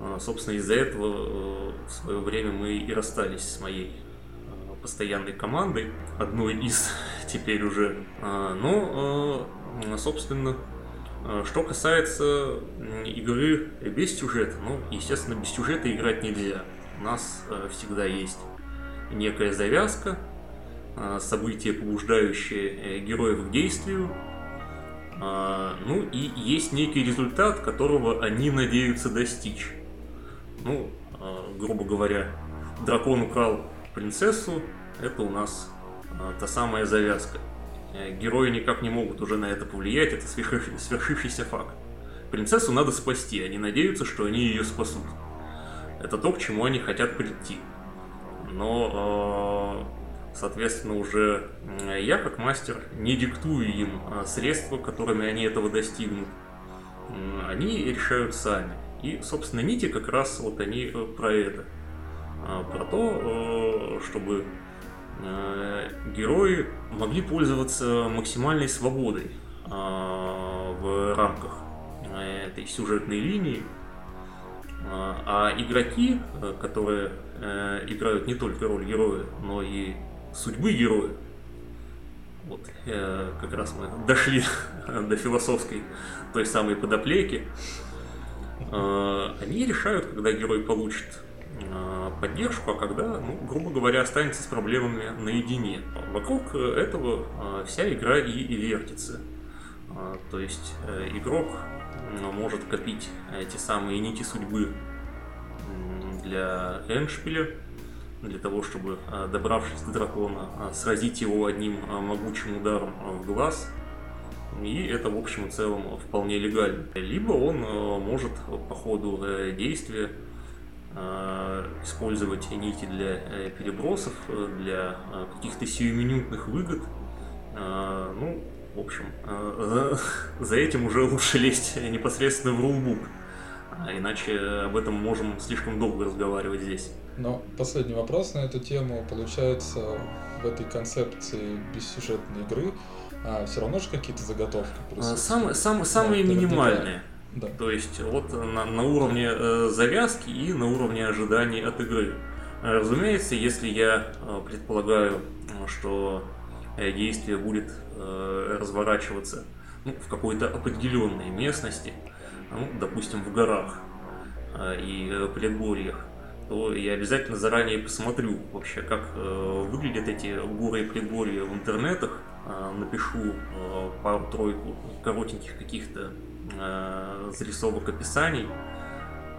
А, Собственно, из-за этого э, в свое время мы и расстались с моей э, постоянной командой, одной из теперь уже. А, Но, собственно, что касается игры без сюжета, ну, естественно, без сюжета играть нельзя. У нас всегда есть некая завязка, э, события, побуждающие героев к действию, а, ну и есть некий результат, которого они надеются достичь. Ну, а, грубо говоря, дракон украл принцессу, это у нас а, та самая завязка. Э, Герои никак не могут уже на это повлиять, это свершив- свершившийся факт. Принцессу надо спасти, они надеются, что они ее спасут. Это то, к чему они хотят прийти. Но, а, соответственно, уже я, как мастер, не диктую им а, средства, которыми они этого достигнут. Они решают сами. И, собственно, нити как раз вот они э, про это. А, Про то, э, чтобы э, герои могли пользоваться максимальной свободой а, в рамках этой сюжетной линии. А игроки, которые играют не только роль героя, но и судьбы героя, вот э, как раз мы дошли до философской той самой подоплеки, Э, они решают, когда герой получит э, поддержку, а когда, ну, грубо говоря, останется с проблемами наедине. Вокруг этого э, вся игра и, и вертится. Э, То есть э, игрок м, может копить эти самые нити судьбы для эндшпиля, для того, чтобы, э, добравшись до дракона, э, сразить его одним э, могучим ударом в глаз. И это, в общем и целом, вполне легально. Либо он может по ходу э, действия использовать нити для э, перебросов, э, для каких-то сиюминутных выгод. Ну, в общем, за, этим уже лучше лезть непосредственно в рулбук. А иначе об этом можем слишком долго разговаривать здесь. Но последний вопрос на эту тему. Получается, в этой концепции бессюжетной игры а, все равно же какие-то заготовки присутствуют? Самые, самые, самые Ну, минимальные. Да. То есть вот на, на уровне э, завязки и на уровне ожиданий от игры. Э, Разумеется, если я э, предполагаю, э, что э, действие будет э, разворачиваться ну, в какой-то определенной местности, ну, допустим, в горах э, и э, предгорьях, то я обязательно заранее посмотрю вообще, как э, выглядят эти горы и пригорья в интернетах, э, напишу э, пару-тройку коротеньких каких-то э, зарисовок описаний,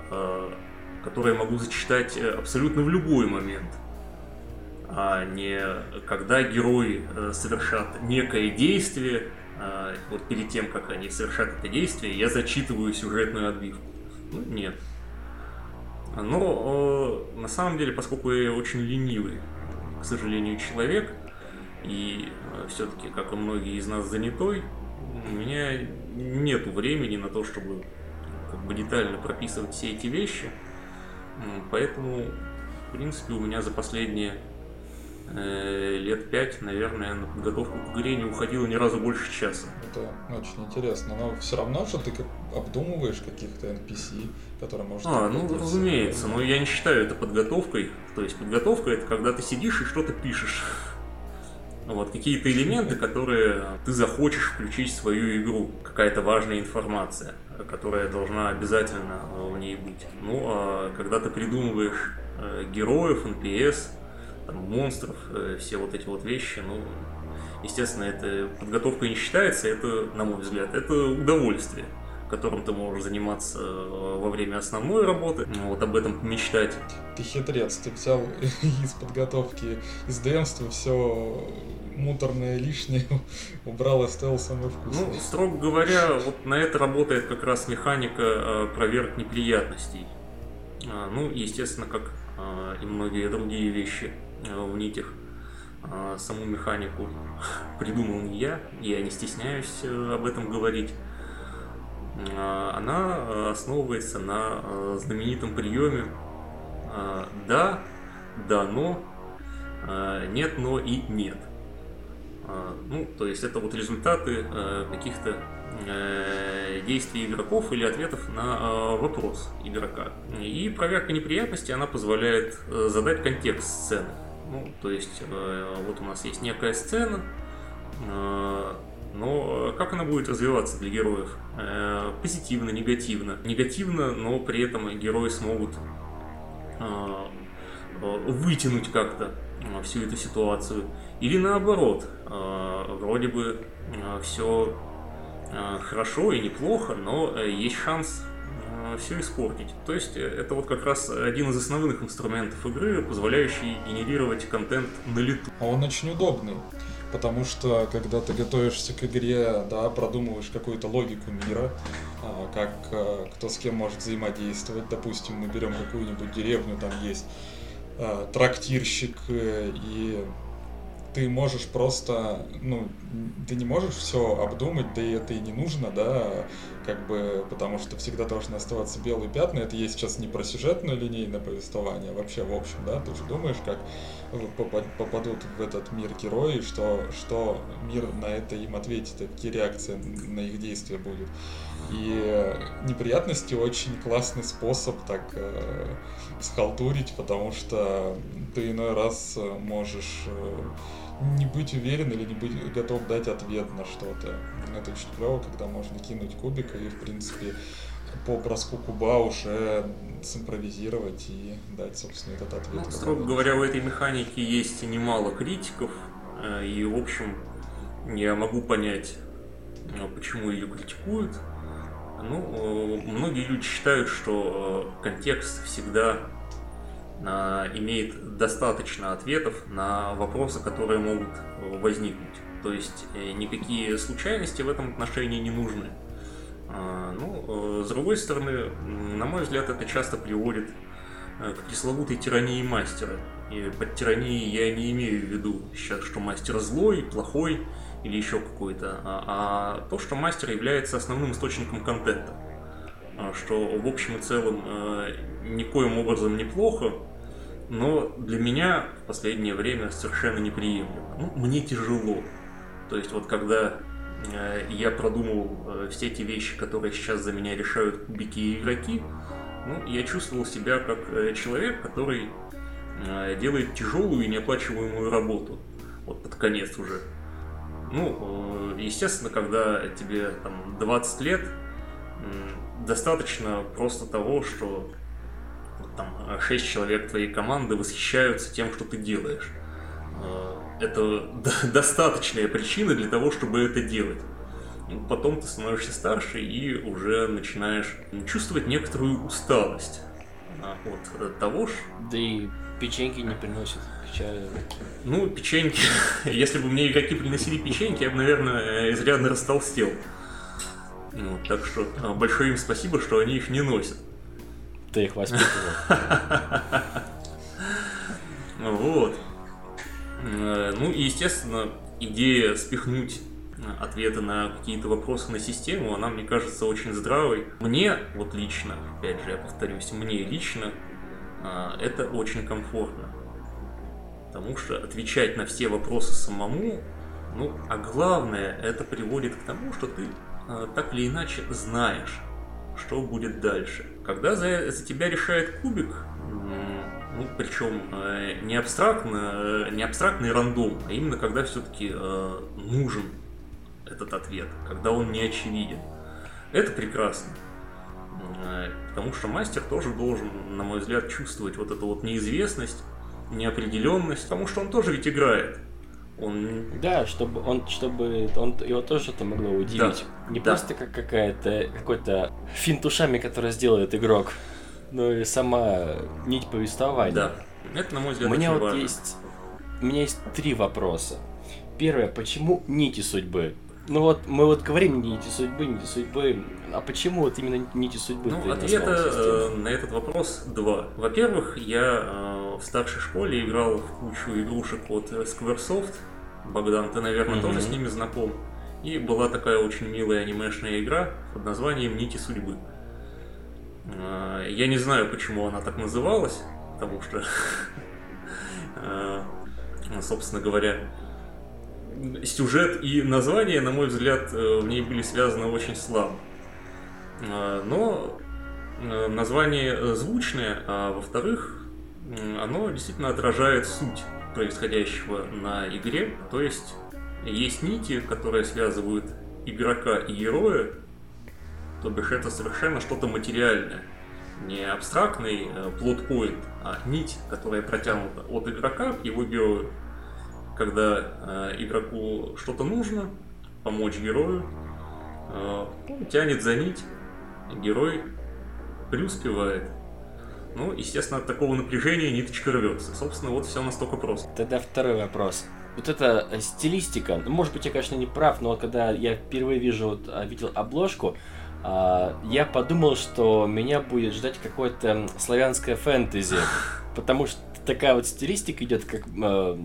э, которые могу зачитать э, абсолютно в любой момент, а не когда герои э, совершат некое действие, э, вот перед тем, как они совершат это действие, я зачитываю сюжетную отбивку. Ну, нет. Но э, на самом деле, поскольку я очень ленивый, к сожалению, человек, и э, все-таки, как и многие из нас, занятой, у меня нет времени на то, чтобы как бы детально прописывать все эти вещи. Поэтому, в принципе, у меня за последние лет пять, наверное, на подготовку к игре не уходило ни разу больше часа. Это очень интересно, но все равно же ты обдумываешь каких-то NPC, которые может... А, ну, разумеется, но я не считаю это подготовкой. То есть подготовка это когда ты сидишь и что-то пишешь. Вот, какие-то элементы, которые ты захочешь включить в свою игру. Какая-то важная информация, которая должна обязательно в ней быть. Ну, а когда ты придумываешь э, героев, NPS, там, монстров, э, все вот эти вот вещи, ну, естественно, это подготовка не считается, это, на мой взгляд, это удовольствие которым ты можешь заниматься э, во время основной работы, вот об этом мечтать. Ты хитрец, ты взял из подготовки, из демства все муторное лишнее, убрал, оставил самое вкусное. Ну, строго говоря, вот на это работает как раз механика э, проверок неприятностей. А, ну, естественно, как э, и многие другие вещи в нитях. А, саму механику придумал не я, я не стесняюсь об этом говорить. А, она э, основывается на э, знаменитом приеме э, «да», «да, но», «нет, но» и «нет». Ну, то есть это вот результаты каких-то действий игроков или ответов на вопрос игрока. И проверка неприятности, она позволяет задать контекст сцены. Ну, то есть вот у нас есть некая сцена, но э, как она будет развиваться для героев? Э, позитивно, негативно. Негативно, но при этом герои смогут э, вытянуть как-то всю эту ситуацию. Или наоборот, вроде бы все хорошо и неплохо, но есть шанс все испортить. То есть это вот как раз один из основных инструментов игры, позволяющий генерировать контент на лету. А он очень удобный. Потому что, когда ты готовишься к игре, да, продумываешь какую-то логику мира, а, как а, кто с кем может взаимодействовать. Допустим, мы берем какую-нибудь деревню, там есть трактирщик, э, и ты можешь просто, ну, ты не можешь все обдумать, да и это и не нужно, да, как бы, потому что всегда должны оставаться белые пятна. Это есть сейчас не про сюжетное линейное повествование, а вообще в общем, да, ты же думаешь, как попадут в этот мир герои, что, что мир на это им ответит, какие реакции на их действия будут. И неприятности очень классный способ так э, схалтурить, потому что ты иной раз можешь э, не быть уверен или не быть готов дать ответ на что-то. Это очень клево, когда можно кинуть кубик и, в принципе, по броску куба уже симпровизировать и дать, собственно, этот ответ. Ну, строго говоря, в этой механике есть немало критиков, э, и, в общем, я могу понять, э, почему ее критикуют. Ну, э, многие люди считают, что контекст всегда имеет достаточно ответов на вопросы, которые могут возникнуть. То есть никакие случайности в этом отношении не нужны. А, ну, э, с другой стороны, на мой взгляд, это часто приводит э, к пресловутой тирании мастера. И под тиранией я не имею в виду сейчас, что мастер злой, плохой или еще какой-то, а, а то, что мастер является основным источником контента. А, что в общем и целом э, никоим образом неплохо, но для меня в последнее время совершенно неприемлемо. Ну, мне тяжело. То есть вот когда Э, я продумал э, все эти вещи, которые сейчас за меня решают кубики и игроки, ну, я чувствовал себя как э, человек, который делает тяжелую и неоплачиваемую работу. Вот под конец уже. Ну, естественно, когда тебе там 20 лет, достаточно просто того, что там шесть человек твоей команды восхищаются тем, что ты делаешь. Это достаточная причина для того, чтобы это делать. Потом ты становишься старше и уже начинаешь чувствовать некоторую усталость от того, что... Да и печеньки не приносят к чаю. Ну, печеньки... Если бы мне игроки приносили печеньки, я бы, наверное, изрядно растолстел. Ну, так что а, большое им спасибо, что они их не носят. Ты их воспитывал. Вот. Э, ну и, естественно, идея спихнуть ответы на какие-то вопросы на систему, она, мне кажется, очень здравой. Мне, вот лично, опять же, я повторюсь, мне лично а, это очень комфортно. Потому что отвечать на все вопросы самому, ну, а главное, это приводит к тому, что ты так или иначе знаешь, что будет дальше. Когда за, за тебя решает кубик, ну, причем э, не, абстрактно, не абстрактный рандом, а именно когда все-таки э, нужен этот ответ, когда он не очевиден. Это прекрасно. Э, потому что мастер тоже должен, на мой взгляд, чувствовать вот эту вот неизвестность, неопределенность, потому что он тоже ведь играет. Он... Да, чтобы он, чтобы он его тоже что-то могло удивить. Да. Не да. просто как какая-то какой-то финт ушами, который сделает игрок, но и сама нить повествования. Да. Это, на мой взгляд, у меня вот важно. есть, у меня есть три вопроса. Первое, почему нити судьбы? Ну вот мы вот говорим нити судьбы, нити судьбы. А почему вот именно нити судьбы? Ну, ответа э, на этот вопрос два. Во-первых, я э, в старшей школе играл в кучу игрушек от Squaresoft. Богдан, ты, наверное, mm-hmm. тоже с ними знаком. И была такая очень милая анимешная игра под названием Нити судьбы. Э, я не знаю, почему она так называлась, потому что, э, собственно говоря, сюжет и название, на мой взгляд, э, в ней были связаны очень слабо. Э, но э, название звучное, а во-вторых, оно действительно отражает суть происходящего на игре. То есть есть нити, которые связывают игрока и героя, то бишь это совершенно что-то материальное. Не абстрактный плот-поинт, а нить, которая протянута от игрока к его герою когда э, игроку что-то нужно, помочь герою, э, он тянет за нить, герой преуспевает. Ну, естественно, от такого напряжения ниточка рвется. Собственно, вот все настолько просто. Тогда второй вопрос. Вот эта э, стилистика, ну, может быть, я, конечно, не прав, но когда я впервые вижу, вот, а, видел обложку, а, я подумал, что меня будет ждать какое-то славянское фэнтези, потому что такая вот стилистика идет, как э,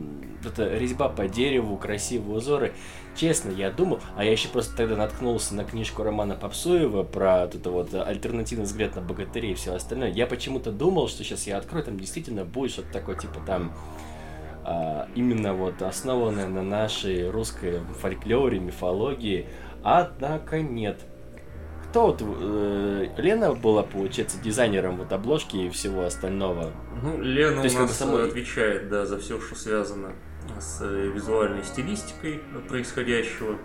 это резьба по дереву, красивые узоры. Честно, я думал, а я еще просто тогда наткнулся на книжку Романа Попсуева про вот это вот альтернативный взгляд на богатырей и все остальное. Я почему-то думал, что сейчас я открою, там действительно будет что-то такое, типа там а, именно вот основанное на нашей русской фольклоре, мифологии. Однако нет кто вот э, Лена была, получается, дизайнером вот обложки и всего остального? Ну, Лена То у нас самой... отвечает, да, за все, что связано с визуальной стилистикой происходящего.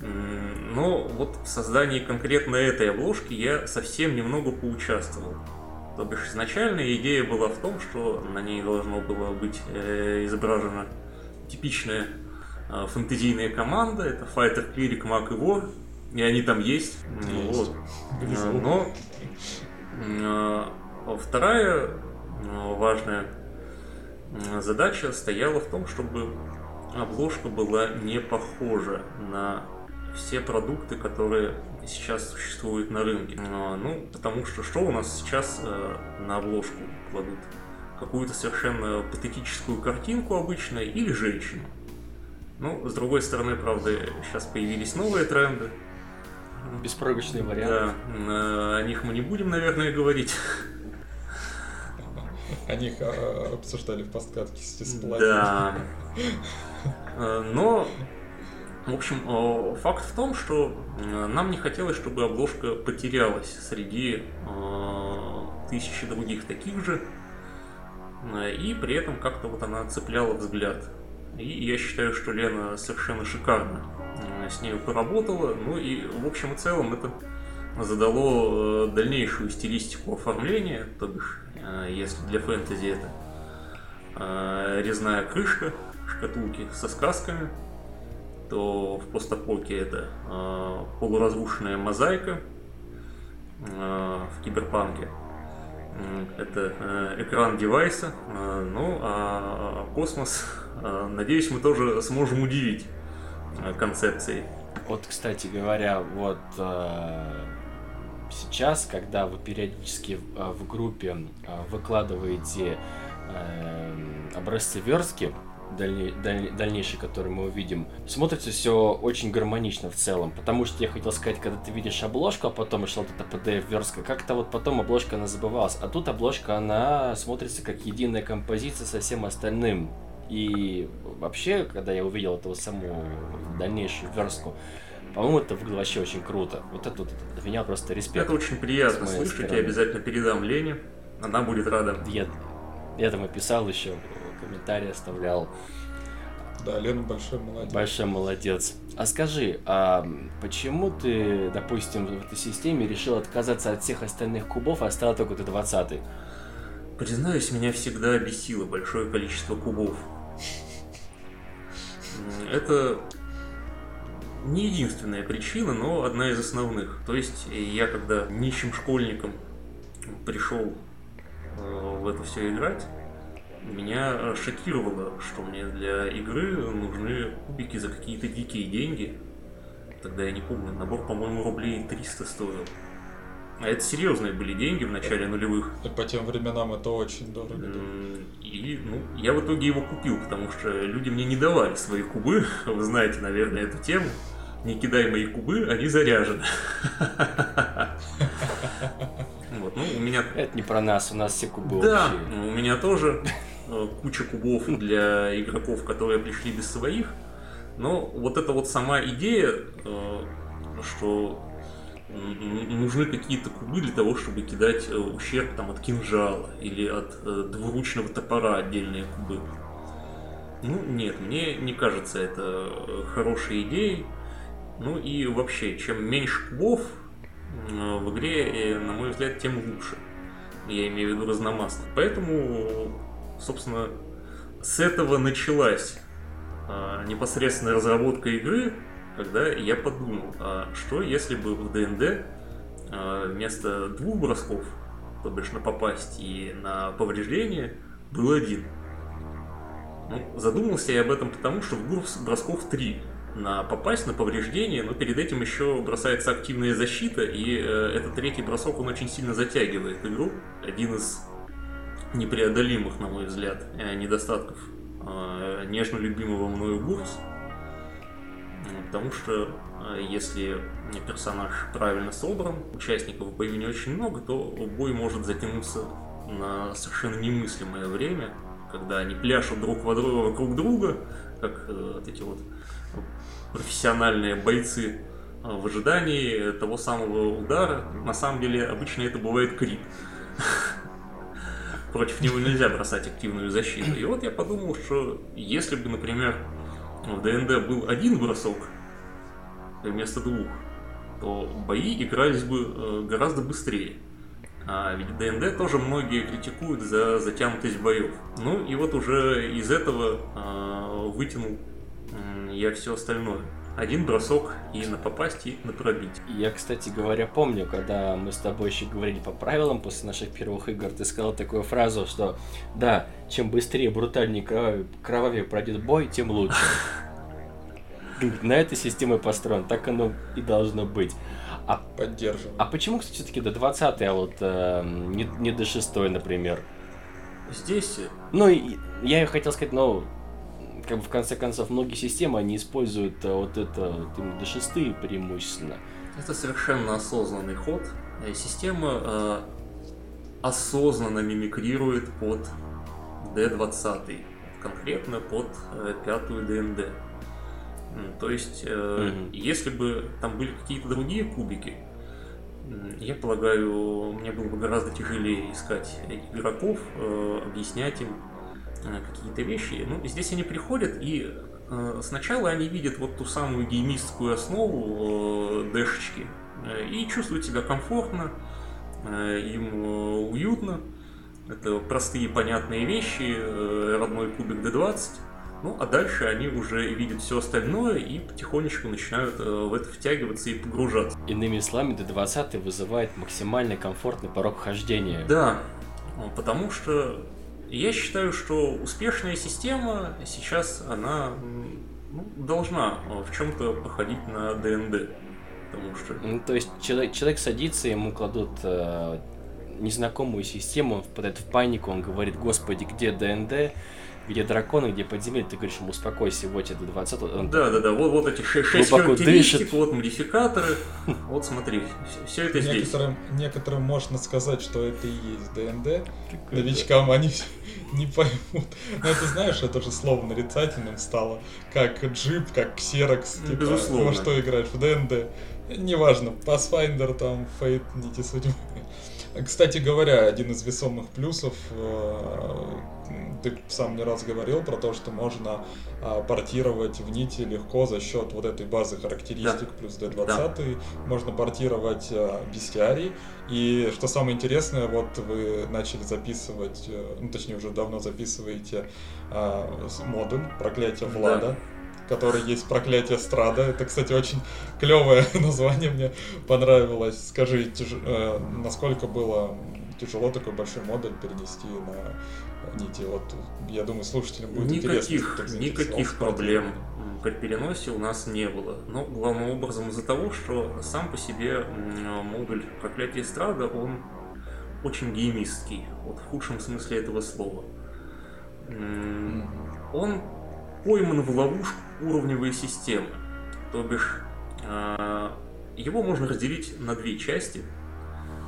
Но вот в создании конкретно этой обложки я совсем немного поучаствовал. То бишь изначальная идея была в том, что на ней должно было быть э, изображена типичная фэнтезийная команда. Это Fighter, Cleric, Маг и Вор и они там есть. есть. Вот. Но а, вторая а, важная задача стояла в том, чтобы обложка была не похожа на все продукты, которые сейчас существуют на рынке. А, ну, потому что что у нас сейчас на обложку кладут? Какую-то совершенно патетическую картинку обычно или женщину. Ну, с другой стороны, правда, сейчас появились новые тренды. Беспроигрышный вариант. Да, о них мы не будем, наверное, говорить. О них а, обсуждали в подкатке с дисплеем. Да. Э, но, в общем, факт в том, что э, нам не хотелось, чтобы обложка потерялась среди э, тысячи других таких же, и при этом как-то вот она цепляла взгляд. И я считаю, что Лена совершенно шикарно с ней поработала. Ну и в общем и целом это задало дальнейшую стилистику оформления, то бишь, если для фэнтези это резная крышка, шкатулки со сказками, то в постапоке это полуразрушенная мозаика, в киберпанке это экран девайса, ну а космос, надеюсь, мы тоже сможем удивить концепцией. Вот, кстати говоря, вот э, сейчас, когда вы периодически э, в группе э, выкладываете э, образцы верстки, дальней, даль, дальнейший, который мы увидим, смотрится все очень гармонично в целом. Потому что я хотел сказать, когда ты видишь обложку, а потом шла вот эта PDF-верстка, как-то вот потом обложка она забывалась. А тут обложка, она смотрится как единая композиция со всем остальным. И вообще, когда я увидел эту саму дальнейшую верстку, по-моему, это выглядело вообще очень круто. Вот это вот для меня просто респект. Это очень приятно слышать, я обязательно передам Лене. Она будет рада. Я, я там и писал еще, комментарии оставлял. Да, Лена большой молодец. Большой молодец. А скажи, а почему ты, допустим, в этой системе решил отказаться от всех остальных кубов, а оставил только ты 20 Признаюсь, меня всегда бесило большое количество кубов. Это не единственная причина, но одна из основных. То есть я когда нищим школьником пришел э, в это все играть, меня шокировало, что мне для игры нужны кубики за какие-то дикие деньги. Тогда я не помню, набор, по-моему, рублей 300 стоил. А это серьезные были деньги в начале нулевых. И по тем временам это очень дорого. И ну, я в итоге его купил, потому что люди мне не давали свои кубы. Вы знаете, наверное, эту тему. Не кидай мои кубы, они заряжены. Вот, ну, у меня... Это не про нас, у нас все кубы Да, общие. у меня тоже э, куча кубов для игроков, которые пришли без своих. Но вот эта вот сама идея, э, что нужны какие-то кубы для того, чтобы кидать э, ущерб там, от кинжала или от двуручного топора отдельные кубы. Ну, нет, мне не кажется это хорошей идеей. Ну и вообще, чем меньше кубов в игре, на мой взгляд, тем лучше. Я имею в виду разномастно. Поэтому, собственно, с этого началась непосредственно разработка игры, когда я подумал, а что если бы в ДНД а, вместо двух бросков, то бишь на попасть и на повреждение, был один. Ну, задумался я об этом потому, что в игру бросков три. На попасть, на повреждение, но перед этим еще бросается активная защита, и э, этот третий бросок, он очень сильно затягивает игру. Один из непреодолимых, на мой взгляд, э, недостатков э, нежно любимого мною Бурс. Потому что э, если персонаж правильно собран, участников в не очень много, то бой может затянуться на совершенно немыслимое время, когда они пляшут друг вокруг друга, как э, вот эти вот профессиональные бойцы э, в ожидании того самого удара. На самом деле обычно это бывает крит. Против него нельзя бросать активную защиту. И вот я подумал, что если бы, например, в ДНД был один бросок вместо двух, то бои игрались бы э, гораздо быстрее. А ведь ДНД тоже многие критикуют за затянутость боев. Ну и вот уже из этого э, вытянул я все остальное. Один бросок и на попасть, и на пробить. Я, кстати говоря, помню, когда мы с тобой еще говорили по правилам после наших первых игр, ты сказал такую фразу, что да, чем быстрее, брутальнее, кровавее, кровавее пройдет бой, тем лучше. На этой системе построен, так оно и должно быть. А, Поддерживаю. А почему, кстати, все-таки до 20 а вот э, не, не до 6, например? Здесь... Ну, я хотел сказать, ну, как бы в конце концов, многие системы, они используют а, вот это вот, именно до 6 преимущественно. Это совершенно осознанный ход. Система э, осознанно мимикрирует под D20, конкретно под э, пятую ДНД. То есть, э, mm-hmm. если бы там были какие-то другие кубики, я полагаю, мне было бы гораздо тяжелее искать игроков, э, объяснять им э, какие-то вещи. Ну, здесь они приходят, и э, сначала они видят вот ту самую геймистскую основу э, дэшечки, и чувствуют себя комфортно, им уютно. Это простые понятные вещи, родной кубик D20. Ну, а дальше они уже видят все остальное и потихонечку начинают в это втягиваться и погружаться. Иными словами, D20 вызывает максимально комфортный порог вхождения. Да, потому что я считаю, что успешная система сейчас, она ну, должна в чем-то походить на ДНД. Потому что... Ну, то есть человек, человек садится, ему кладут э, незнакомую систему, он впадает в панику, он говорит, господи, где DnD? Где драконы, где подземелье, ты говоришь ему, успокойся, вот это 20 он Да, да, да, вот, вот эти 6 характеристик, дышит. вот модификаторы, вот смотри, все это здесь. Некоторым, некоторым можно сказать, что это и есть DnD, новичкам они не поймут. Но это знаешь, это же слово нарицательным стало, как джип, как ксерокс, типа, Безусловно. во что играешь, в DnD. Неважно, Pathfinder, там, Fate, нити судьбы. Кстати говоря, один из весомых плюсов э, ты сам не раз говорил про то, что можно а, портировать в нити легко за счет вот этой базы характеристик да. плюс D20. Да. Можно портировать а, бестиарий. И что самое интересное, вот вы начали записывать, э, ну точнее уже давно записываете а, модуль проклятие Влада. Да который есть проклятие Страда. Это, кстати, очень клевое название, мне понравилось. Скажи, тяж... э, насколько было тяжело такой большой модуль перенести на нити. Вот я думаю, слушателям будет никаких, интересно. Никаких проблем при переносе у нас не было. Но главным образом из-за того, что сам по себе модуль проклятия эстрада, он очень геймистский, вот в худшем смысле этого слова. Он пойман в ловушку уровневой системы. То бишь, а, его можно разделить на две части.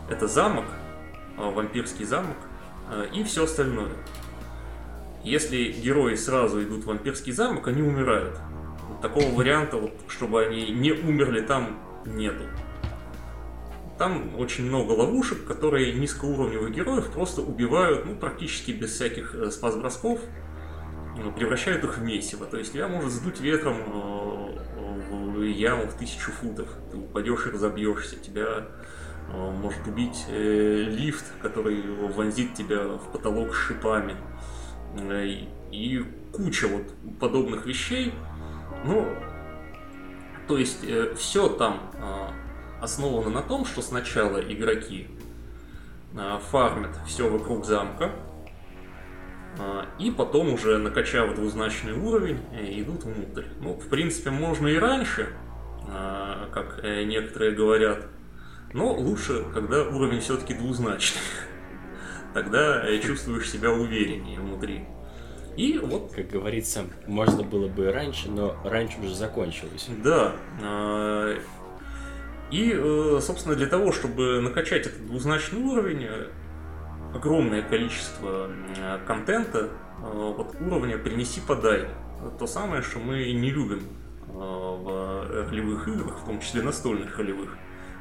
Это замок, а, вампирский замок, и все остальное. Если герои сразу идут в вампирский замок, они умирают. Такого варианта, вот, чтобы они не умерли там, нету. Там очень много ловушек, которые низкоуровневых героев просто убивают, ну, практически без всяких э, спас-бросков, э, превращают их в месиво. То есть тебя может сдуть ветром в яму в тысячу футов. Ты упадешь и разобьешься. Тебя Э, может убить э, лифт, который вонзит тебя в потолок шипами. Э, и куча вот подобных вещей. Ну, то есть все там основано на том, что сначала игроки фармят все вокруг замка, и потом уже накачав двузначный уровень, идут внутрь. Ну, в принципе, можно и раньше, как некоторые говорят, но лучше, когда уровень все-таки двузначный. Тогда чувствуешь себя увереннее внутри. И вот... Как говорится, можно было бы и раньше, но раньше уже закончилось. Да. А, и, э, собственно, для того, чтобы накачать этот двузначный уровень, огромное количество контента, э, вот уровня «принеси, подай». То самое, что мы не любим э, в ролевых играх, в том числе настольных ролевых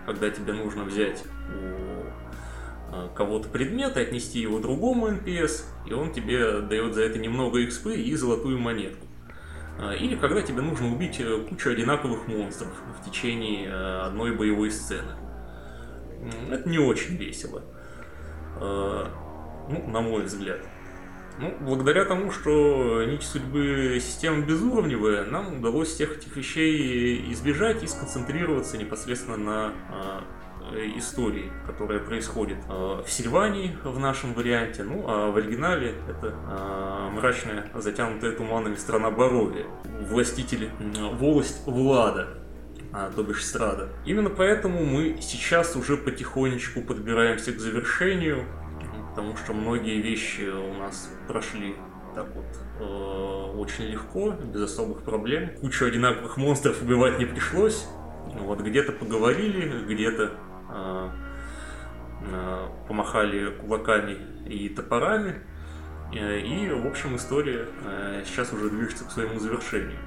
когда тебе нужно взять у э, кого-то предмет и отнести его другому NPS, и он тебе дает за это немного XP и золотую монетку. Э, или когда тебе нужно убить э, кучу одинаковых монстров в течение одной боевой сцены. Это не очень весело. Ну, на мой взгляд. Ну, благодаря тому, что нить судьбы система безуровневая, нам удалось всех этих вещей избежать и сконцентрироваться непосредственно на э, истории, которая происходит э, в Сильвании в нашем варианте, ну а в оригинале это э, мрачная, затянутая туманами страна Боровия, властитель, волость Влада, а, то бишь Страда. Именно поэтому мы сейчас уже потихонечку подбираемся к завершению потому что многие вещи у нас прошли так вот э, очень легко, без особых проблем. Кучу одинаковых монстров убивать не пришлось. Вот где-то поговорили, где-то э, э, помахали кулаками и топорами. Э, и, в общем, история э, сейчас уже движется к своему завершению.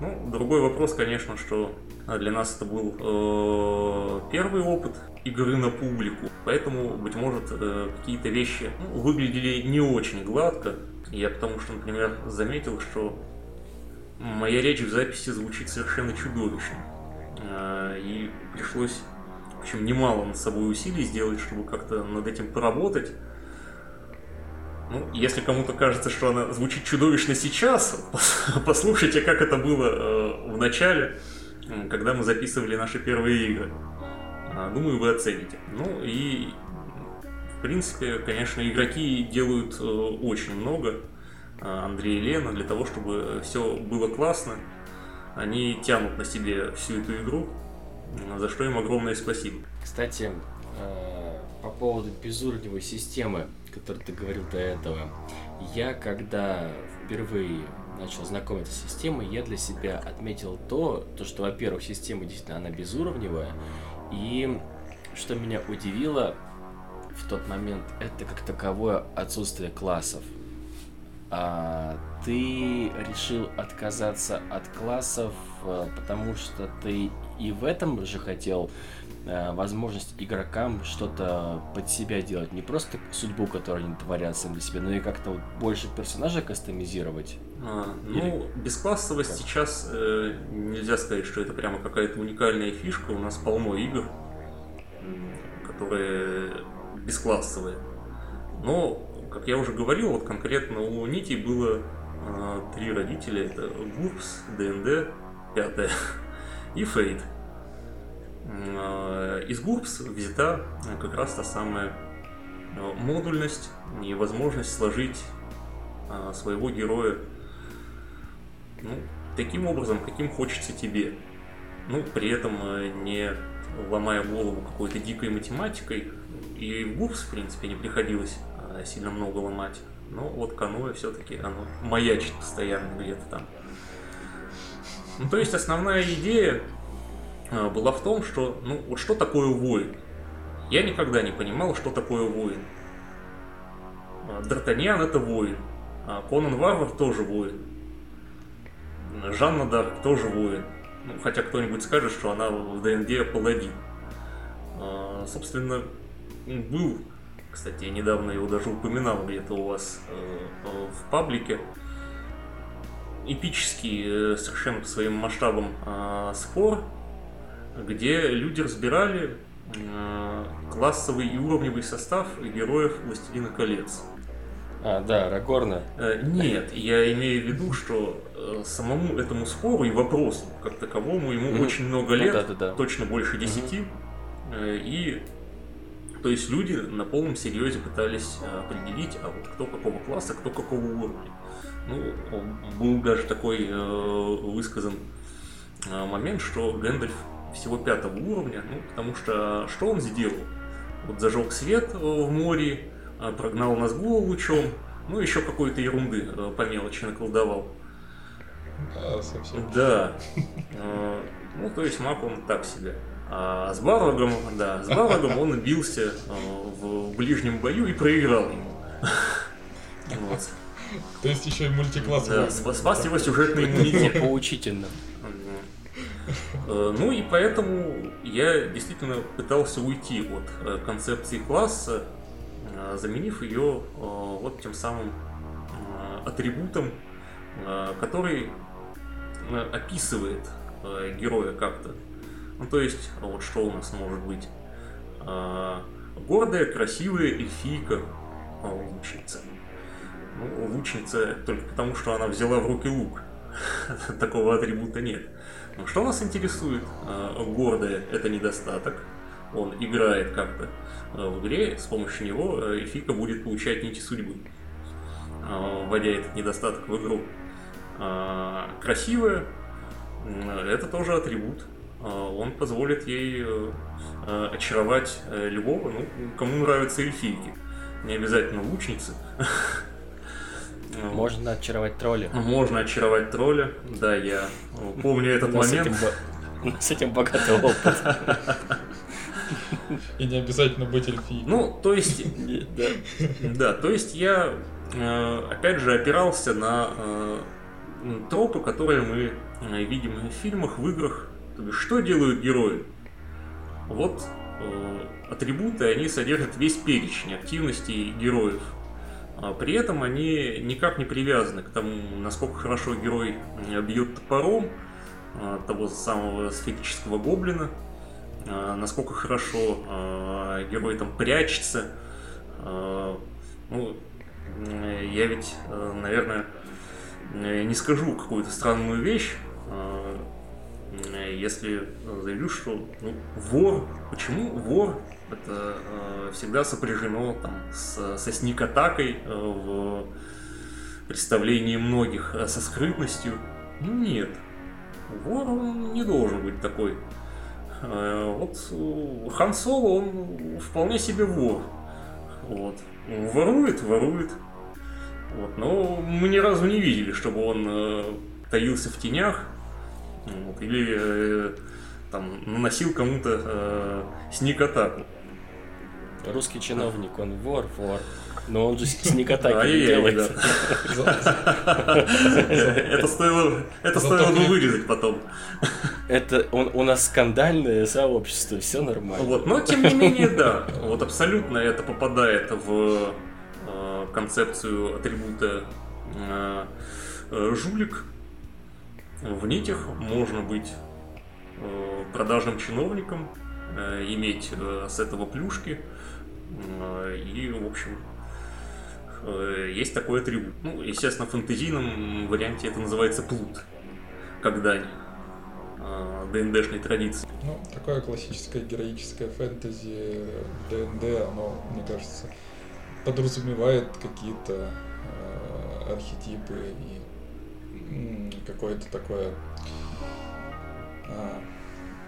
Ну, другой вопрос, конечно, что для нас это был э, первый опыт игры на публику, поэтому, быть может, э, какие-то вещи ну, выглядели не очень гладко. Я потому что, например, заметил, что моя речь в записи звучит совершенно чудовищно. э, и пришлось, в общем, немало над собой усилий сделать, чтобы как-то над этим поработать. Ну, если кому-то кажется, что она звучит чудовищно сейчас, послушайте, как это было э, в начале, когда мы записывали наши первые игры. А, думаю, вы оцените. Ну и, в принципе, конечно, игроки делают э, очень много, э, Андрей и Лена, для того, чтобы все было классно. Они тянут на себе всю эту игру, за что им огромное спасибо. Кстати, по поводу безуровневой системы, который ты говорил до этого. Я, когда впервые начал знакомиться с системой, я для себя отметил то, то что, во-первых, система действительно она безуровневая, и что меня удивило в тот момент, это как таковое отсутствие классов. А, ты решил отказаться от классов, э, потому что ты и в этом же хотел Э, возможность игрокам что-то под себя делать. Не просто судьбу, которую они творят сами для себя, но и как-то вот больше персонажа кастомизировать. А, ну, Или... бесклассовость как? сейчас э, нельзя сказать, что это прямо какая-то уникальная фишка. У нас полно игр, которые бесклассовые. Но, как я уже говорил, вот конкретно у Нити было э, три родителя. Это ГУРПС, ДНД, пятое и Фейт. Э, из ГУРПС взята как раз та самая э, модульность и возможность сложить э, своего героя ну, таким образом, каким хочется тебе. Ну, при этом не ломая голову какой-то дикой математикой. И в ГУРПС, в принципе, не приходилось сильно много ломать. Но вот каноэ все-таки оно маячит постоянно где-то там. Ну, то есть основная идея а, была в том, что, ну, вот что такое воин? Я никогда не понимал, что такое воин. А, Д'Артаньян это воин. А Конан Варвар тоже воин. Жанна Дарк тоже воин. Ну, хотя кто-нибудь скажет, что она в ДНД паладин. Собственно, был, кстати, я недавно его даже упоминал где-то у вас э, в паблике, эпический э, совершенно по своим масштабам спор где люди разбирали э, классовый и уровневый состав героев «Властелина колец». А, да, Рагорна. Э, нет, я имею в виду, что э, самому этому спору и вопросу как таковому ему mm-hmm. очень много лет, ну, да, да, да. точно больше десяти. Mm-hmm. И то есть люди на полном серьезе пытались определить, а вот кто какого класса, кто какого уровня. Ну, был даже такой э, высказан момент, что Гэндальф всего пятого уровня, ну, потому что что он сделал? Вот зажег свет э, в море, э, прогнал Назгула лучом, ну, еще какой-то ерунды э, по мелочи наколдовал. Да, совсем. Да. Ну, то есть маг он так себе. А с Барвагом, да, с Барвагом он бился в ближнем бою и проиграл ему. Вот. То есть еще и мультикласс. Да, спас его сюжетный иммунитет. Поучительно. Э, ну и поэтому я действительно пытался уйти от э, концепции класса, э, заменив ее вот тем самым атрибутом, который описывает героя как-то. Ну то есть, вот что у нас может быть? Гордая, красивая эльфийка, лучница. Ну, лучница только потому, что она взяла в руки лук. Такого атрибута нет. Ну, что нас интересует? А, гордое – это недостаток. Он играет как-то а, в игре, с помощью него а, Эльфика будет получать нити судьбы, вводя этот недостаток в игру. Красивое – это тоже атрибут. Он позволит ей очаровать любого, ну, кому нравятся эльфийки. Не обязательно лучницы. Можно очаровать тролля. Можно очаровать тролля, да, я помню этот момент. С этим богатый опыт. И не обязательно быть эльфией. Ну, то есть, да, да, то есть я, э, опять же, опирался на э, тропы, которые мы э, видим в фильмах, в играх. То есть, что делают герои? Вот атрибуты, они содержат весь перечень активностей героев. А при этом они никак не привязаны к тому, насколько хорошо герой бьет топором, э, того самого сферического гоблина, э, насколько хорошо э, герой там прячется. Э, ну, э, я ведь, э, наверное, э, не скажу какую-то странную вещь, э, э, если заявлю, что ну, вор, почему вор это э, всегда сопряжено там, с, со сник-атакой э, в представлении многих э, со скрытностью. Ну нет, вор он не должен быть такой. Э, вот э, Хан Соло, он вполне себе вор. Вот. Ворует, ворует. Вот. Но мы ни разу не видели, чтобы он э, таился в тенях вот, или э, там наносил кому-то э, сник-атаку. Русский чиновник, он вор, вор. Но он же сник-атаки не делает. Это стоило, это стоило бы вырезать потом. Это он, у нас скандальное сообщество, все нормально. Вот, но тем не менее, да, вот абсолютно это попадает в э, концепцию атрибута э, э, жулик. В нитях можно быть э, продажным чиновником, э, иметь э, с этого плюшки. И, в общем, есть такой атрибут. Ну, естественно, в фэнтезийном варианте это называется плут, э, ДНДшной традиции. Ну, такое классическое героическое фэнтези ДНД, оно, мне кажется, подразумевает какие-то э, архетипы какое-то такое а,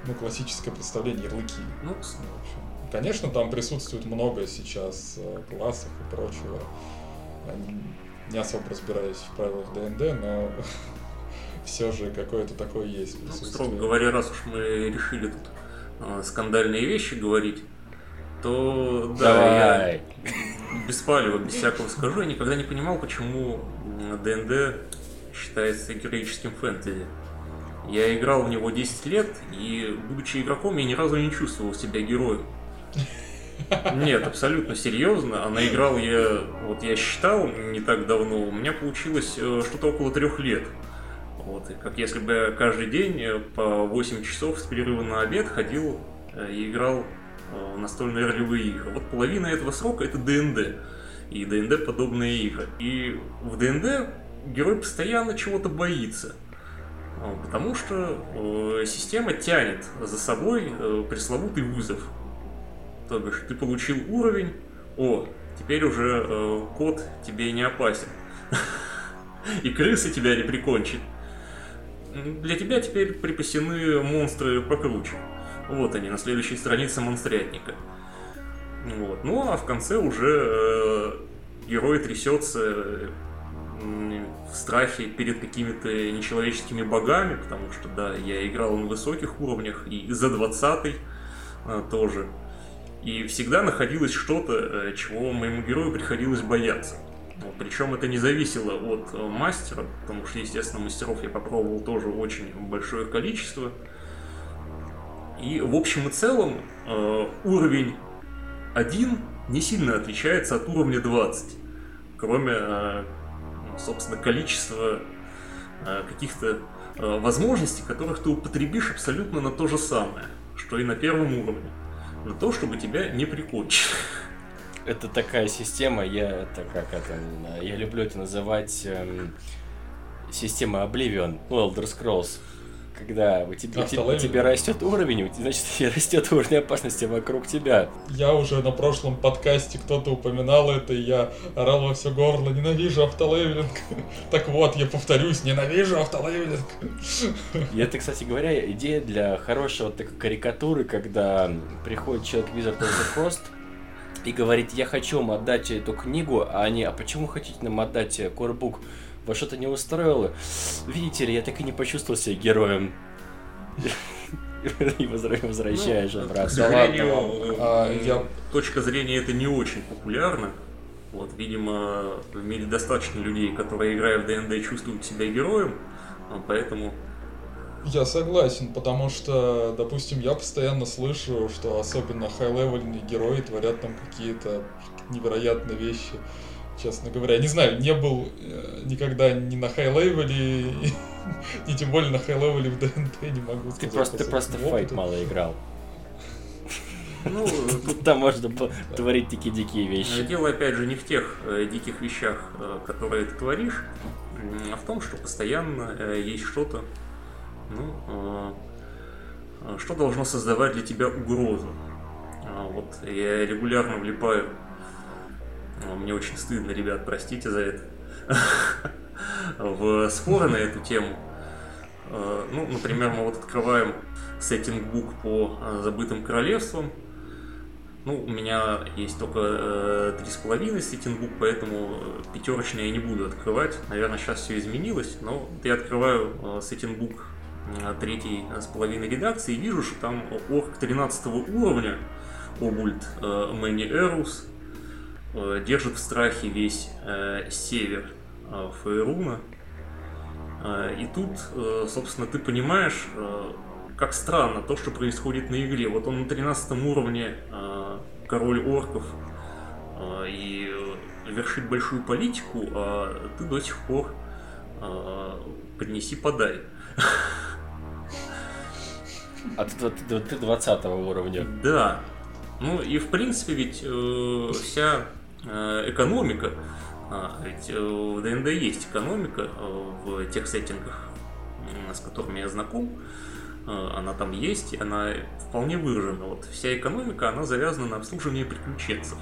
ну, классическое представление ярлыки. Ну, в общем, Конечно, там присутствует много сейчас э, классов и прочего. Они- Не особо разбираюсь в правилах ДНД, но все же какое-то такое есть Ну, строго говоря, раз уж мы решили тут э, скандальные вещи говорить, то да, Давай. я без палева, без всякого скажу, я никогда не понимал, почему ДНД считается героическим фэнтези. Я играл в него 10 лет, и, будучи игроком, я ни разу не чувствовал себя героем. Нет, абсолютно серьезно. А наиграл я, вот я считал не так давно, у меня получилось э, что-то около трех лет. Вот, и как если бы я каждый день э, по 8 часов с перерыва на обед ходил э, и играл в настольные ролевые игры. Вот половина этого срока это ДНД. И ДНД подобные игры. И в ДНД герой постоянно чего-то боится. А, Потому что э, система тянет за собой э, пресловутый вызов. То бишь, ты получил уровень, о, теперь уже э, кот тебе не опасен. И крысы тебя не прикончит. Для тебя теперь припасены монстры покруче. Вот они, на следующей странице монстрятника. Вот. Ну а в конце уже э, герой трясется в страхе перед какими-то нечеловеческими богами, потому что, да, я играл на высоких уровнях, и за 20 тоже. И всегда находилось что-то, э, чего моему герою приходилось бояться. Вот, Причем это не зависело от э, мастера, потому что, естественно, мастеров я попробовал тоже очень большое количество. И в общем и целом э, уровень 1 не сильно отличается от уровня 20. Кроме, ну, собственно, количества э, каких-то э, возможностей, которых ты употребишь абсолютно на то же самое, что и на первом уровне. На то, чтобы тебя не прикончили. Это такая система, я это как это, я люблю это называть эм, система Oblivion, ну, Elder Scrolls. Когда у тебя, у у тебя растет уровень, значит, растет уровень опасности вокруг тебя. Я уже на прошлом подкасте кто-то упоминал это, и я орал во все горло, ненавижу автолевелинг. Так вот, я повторюсь, ненавижу автолевелинг. И это, кстати говоря, идея для хорошего такой карикатуры, когда приходит человек в Wizard of the Coast и говорит, я хочу вам отдать эту книгу, а они, а почему хотите нам отдать э, корбук? Вас что-то не устроило? Видите ли, я так и не почувствовал себя героем. И возвращаешь Ну, обратно. К сожалению, Да ладно. А, э, я- точка зрения это не очень популярно. Вот, видимо, в мире достаточно людей, которые, играя в DnD, чувствуют себя героем, а поэтому Я согласен, потому что, допустим, я постоянно слышу, что особенно high-level ные герои творят там какие-то невероятные вещи честно говоря. Не знаю, не был э, никогда ни на high-level е, ни тем более на high-level е в DnD не могу сказать. Ты просто, ты просто Fate мало играл. Ну, Там можно творить такие дикие э, вещи. дело, опять же, не в тех э, диких вещах, э, которые ты творишь, а в том, что постоянно э, есть что-то, ну, что должно создавать для тебя угрозу. А Вот я регулярно влипаю. А, Мне очень стыдно, ребят, простите за это. В споры на эту тему. Э, Ну, например, мы вот открываем сеттинг-бук по э, забытым королевствам. Ну, у меня есть только э, три с половиной сеттинг-бук, поэтому э, пятерочный я не буду открывать. Наверное, сейчас все изменилось, но я открываю э, сеттинг-бук э, третьей э, с половиной редакции и вижу, что там орк 13 уровня, Обульт э, Мэни Эрус, э, держит в страхе весь э, север э, Фейруна. Э, И тут, э, собственно, ты понимаешь, э, как странно то, что происходит на игре. Вот он на 13 уровне э, король орков э, и э, вершит большую политику, а ты до сих пор э, поднеси подай. А ты, ты, ты 20 уровня. Да. Ну и в принципе ведь э, вся э, экономика, а, ведь э, в ДНД есть экономика э, в тех сеттингах, с которыми я знаком, Э, она там есть, и она вполне выражена. Вот вся экономика, она завязана на обслуживании приключенцев.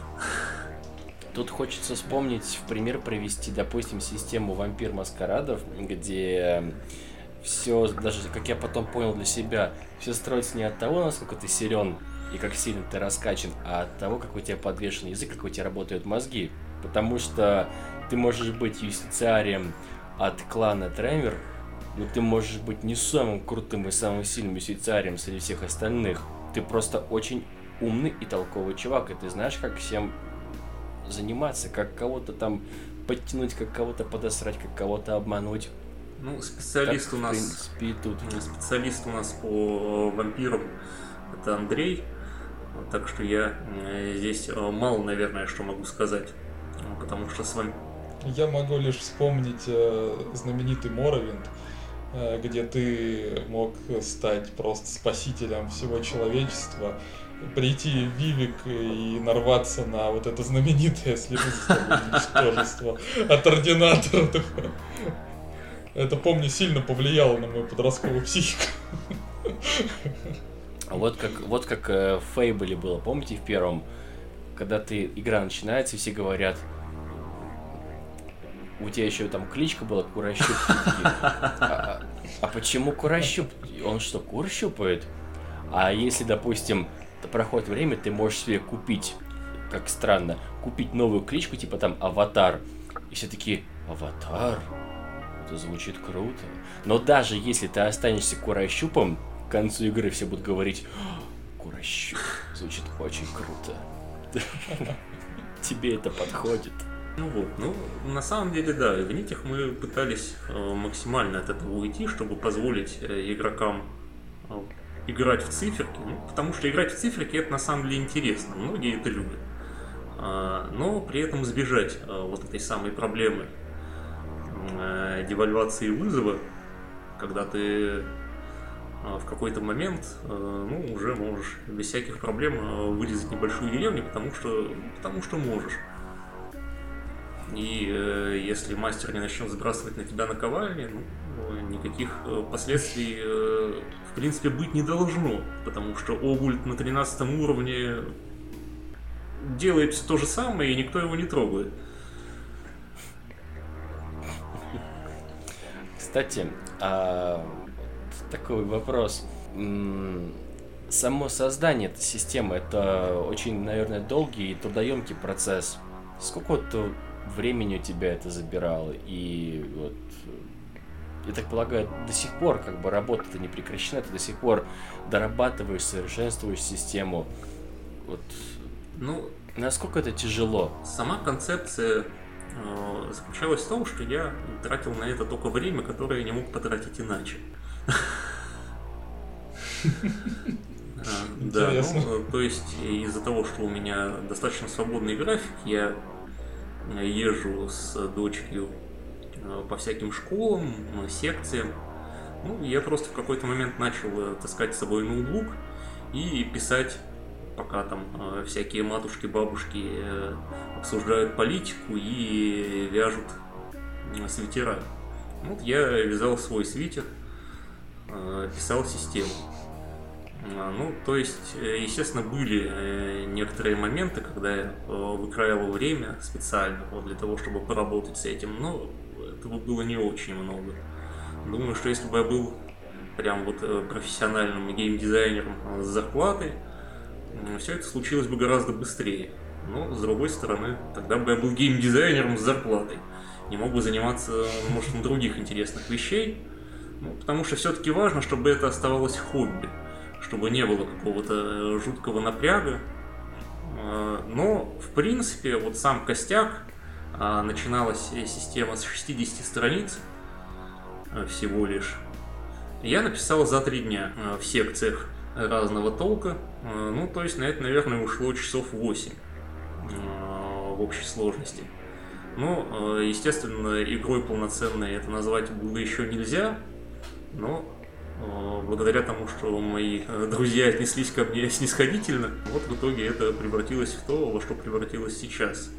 Тут хочется вспомнить, в пример привести, допустим, систему вампир маскарадов, где все, даже как я потом понял для себя, все строится не от того, насколько ты силен и как сильно ты раскачан, а от того, как у тебя подвешен язык, как у тебя работают мозги. Потому что ты можешь быть юстициарием от клана Тремер, но ты можешь быть не самым крутым и самым сильным юстициарием среди всех остальных. Ты просто очень умный и толковый чувак, и ты знаешь, как всем заниматься, как кого-то там подтянуть, как кого-то подосрать, как кого-то обмануть. Ну, специалист Так, у в нас принципе, и тут. Специалист у нас по вампирам это Андрей. Так что я э, здесь э, мало, наверное, что могу сказать. Э, Потому что с вами... Я могу лишь вспомнить знаменитый Моровинд, где ты мог стать просто спасителем всего человечества, прийти в Вивик и нарваться на вот это знаменитое слепое ничтожество от ординатора. Это, помню, сильно повлияло на мою подростковую психику. А вот как, вот как э, в Фейбле было, помните, в первом, когда ты игра начинается, все говорят, у тебя еще там кличка была Курощуп. А, а- а почему Курощуп? Он что, кур щупает? А если, допустим, проходит время, ты можешь себе купить, как странно, купить новую кличку, типа там Аватар. И все таки Аватар? Это звучит круто. Но даже если ты останешься Курощупом, концу игры все будут говорить «А, Курощуп, звучит очень круто. Тебе это подходит. Ну вот, ну, на самом деле, да, в нитях мы пытались э, максимально от этого уйти, чтобы позволить э, игрокам э, играть в циферки. Ну, потому что играть в циферки это на самом деле интересно, многие это любят. А, но при этом избежать вот этой самой проблемы девальвации вызова, когда ты в какой-то момент э, ну, уже можешь без всяких проблем э, вырезать небольшую деревню, потому что, потому что можешь. И э, если мастер не начнет сбрасывать на тебя наковальни, ну, никаких последствий в принципе быть не должно, потому что Огульт на 13 уровне делает то же самое, и никто его не трогает. Кстати, а, такой вопрос. Само создание этой системы это очень, наверное, долгий и трудоемкий процесс. Сколько вот времени у тебя это забирало? И вот э, я так полагаю, до сих пор как бы работа-то не прекращена, ты до сих пор дорабатываешь, совершенствуешь систему. Вот Ну, насколько это тяжело? Сама концепция э, заключалась в том, что я тратил на это только время, которое я не мог потратить иначе. А, Да, ну, э, то есть из-за того, что у меня достаточно свободный график, я езжу с дочерью по всяким школам, секциям. Ну, я просто в какой-то момент начал таскать с собой ноутбук и писать пока там э, всякие матушки, бабушки э, обсуждают политику и вяжут э, свитера. Вот я вязал свой свитер, э, писал систему. А, ну, то есть, э, естественно, были э, некоторые моменты, когда я э, выкраивал время специально вот, для того, чтобы поработать с этим, но этого было не очень много. Думаю, что если бы я был прям вот профессиональным геймдизайнером с зарплатой, все это случилось бы гораздо быстрее. Но, с другой стороны, тогда бы я был геймдизайнером с зарплатой. Не мог бы заниматься, может, других интересных вещей. Потому что все-таки важно, чтобы это оставалось хобби. Чтобы не было какого-то э, жуткого напряга. А, но, в принципе, вот сам костяк, а, начиналась система с 60 страниц э, всего лишь. Я написал за три дня э, в секциях разного толка. Ну, то есть на это, наверное, ушло часов 8 э, в общей сложности. Ну, естественно, игрой полноценной это назвать было еще нельзя, но благодаря тому, что мои друзья отнеслись ко мне снисходительно, вот в итоге это превратилось в то, во что превратилось сейчас.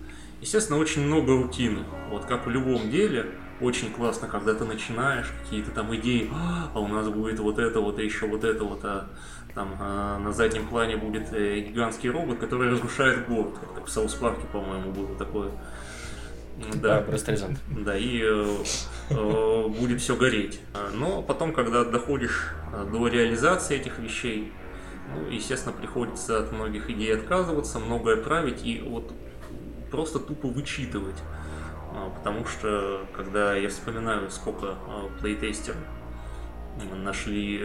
Естественно, очень много рутины. Вот как в любом деле, очень классно, когда ты начинаешь какие-то там идеи, а у нас будет вот это, вот еще вот это, вот, а там а, на заднем плане будет э, гигантский робот, который разрушает город, как в Саус Парке, по-моему, было такое. Да, просто Да, и э, э, будет все гореть. Но потом, когда доходишь э, до реализации этих вещей, ну, естественно, приходится от многих идей отказываться, многое править и вот просто тупо вычитывать. А, потому что, когда я вспоминаю, сколько плейтестеров нашли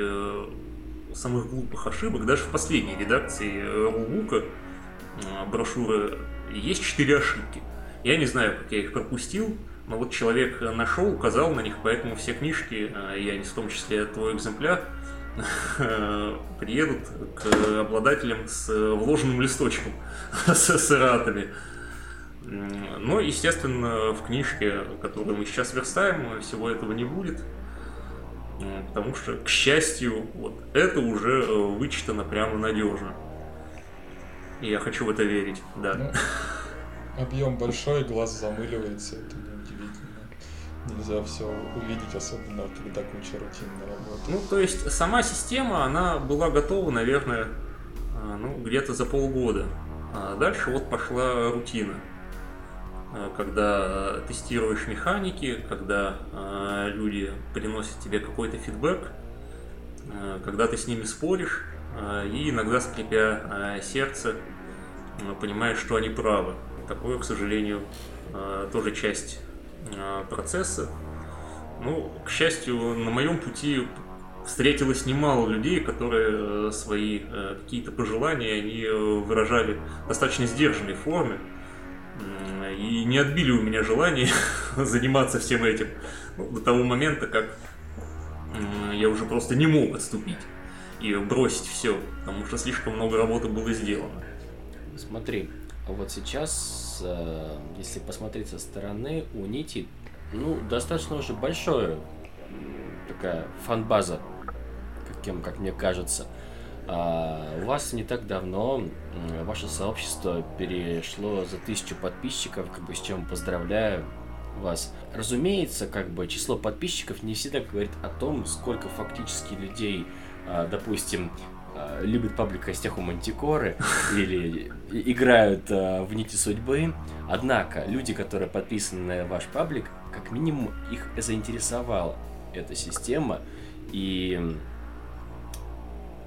самых глупых ошибок, даже в последней редакции Рулука брошюры есть четыре ошибки. Я не знаю, как я их пропустил, но вот человек нашел, указал на них, поэтому все книжки, я не в том числе твой экземпляр, приедут к обладателям с вложенным листочком с, эратами. Но, естественно, в книжке, которую мы сейчас верстаем, всего этого не будет. Потому что, к счастью, вот это уже э, вычитано прямо надежно. И я хочу в это верить, да. Ну, объем большой, глаз замыливается, это неудивительно. Нельзя все увидеть, особенно когда куча рутинной работы. Ну, то есть сама система, она была готова, наверное, э, ну, где-то за полгода. А дальше вот пошла рутина. Э, когда тестируешь механики, когда э, люди приносят тебе какой-то фидбэк, когда ты с ними споришь, и иногда, скрипя сердце, понимаешь, что они правы. Такое, к сожалению, тоже часть процесса. Ну, к счастью, на моем пути встретилось немало людей, которые свои какие-то пожелания они выражали в достаточно сдержанной форме и не отбили у меня желание заниматься всем этим ну, до того момента, как я уже просто не мог отступить и бросить все, потому что слишком много работы было сделано. Смотри, вот сейчас, э, если посмотреть со стороны, у Нити, ну, достаточно уже большое такая фан-база, каким, как мне кажется. А у вас не так давно ваше сообщество перешло за тысячу подписчиков, как бы с чем поздравляю вас. Разумеется, как бы число подписчиков не всегда говорит о том, сколько фактически людей, а, допустим, а, любят паблик костях у Мантикоры или играют а, в нити судьбы. Однако люди, которые подписаны на ваш паблик, как минимум их заинтересовала эта система. И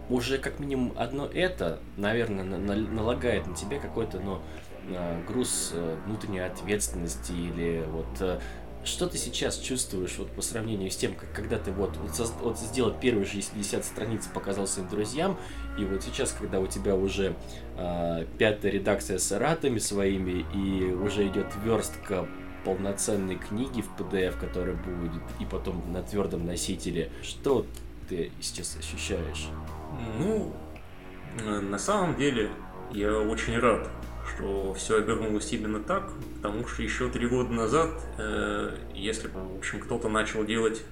уже как минимум одно это, наверное, налагает на тебя какой-то, ну, а, груз э, внутренней ответственности или вот э, что ты сейчас чувствуешь вот по сравнению с тем, как когда ты вот, вот, вот сделал первые 60 страниц, показал своим друзьям, и вот сейчас, когда у тебя уже э, пятая редакция с эратами своими, и уже идет верстка полноценной книги в PDF, которая будет, и потом на твердом носителе, что ты сейчас ощущаешь? Ну, э, на самом деле, я очень рад, что все обернулось именно так, потому что еще три года назад, э, если бы, в общем, кто-то начал делать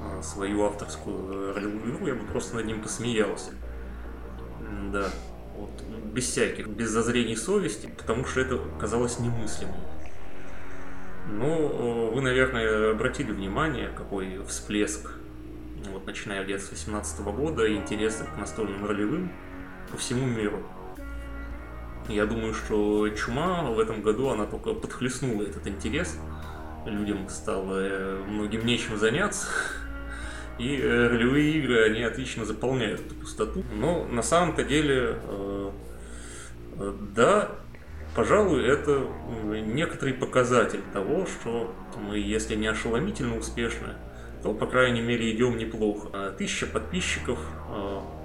э, свою авторскую ролевую игру, я бы просто над ним посмеялся. Да, вот, без всяких, без зазрений совести, потому что это казалось немыслимым. Ну, вы, наверное, обратили внимание, какой всплеск, вот, начиная где-то с 18 года, интереса к настольным ролевым по всему миру. Я думаю, что чума в этом году, она только подхлестнула этот интерес. Людям стало э, многим нечем заняться. И э, ролевые игры, они отлично заполняют эту пустоту. Но на самом-то деле, э, да, пожалуй, это некоторый показатель того, что мы, если не ошеломительно успешны, то, по крайней мере, идем неплохо. Тысяча подписчиков,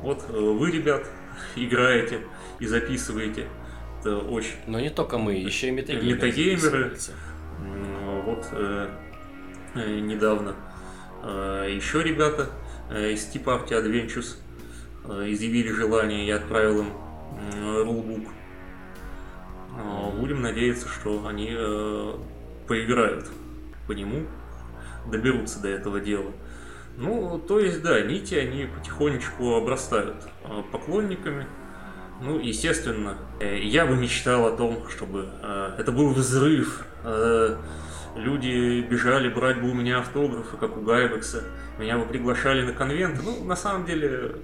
вот вы, ребят, играете и записываете это очень... Но не только мы, еще и метагеймеры. Метагеймеры. Вот э, э, недавно э, еще ребята из Tea Party Adventures изъявили желание, я отправил им рулбук. Будем надеяться, что они поиграют по нему, доберутся до этого дела. Ну, то есть, да, нити, они потихонечку обрастают поклонниками, ну, естественно, э, я бы мечтал о том, чтобы э, это был взрыв. Э, люди бежали брать бы у меня автографы, как у Гайбекса. Меня бы приглашали на конвенты. Ну, на самом деле,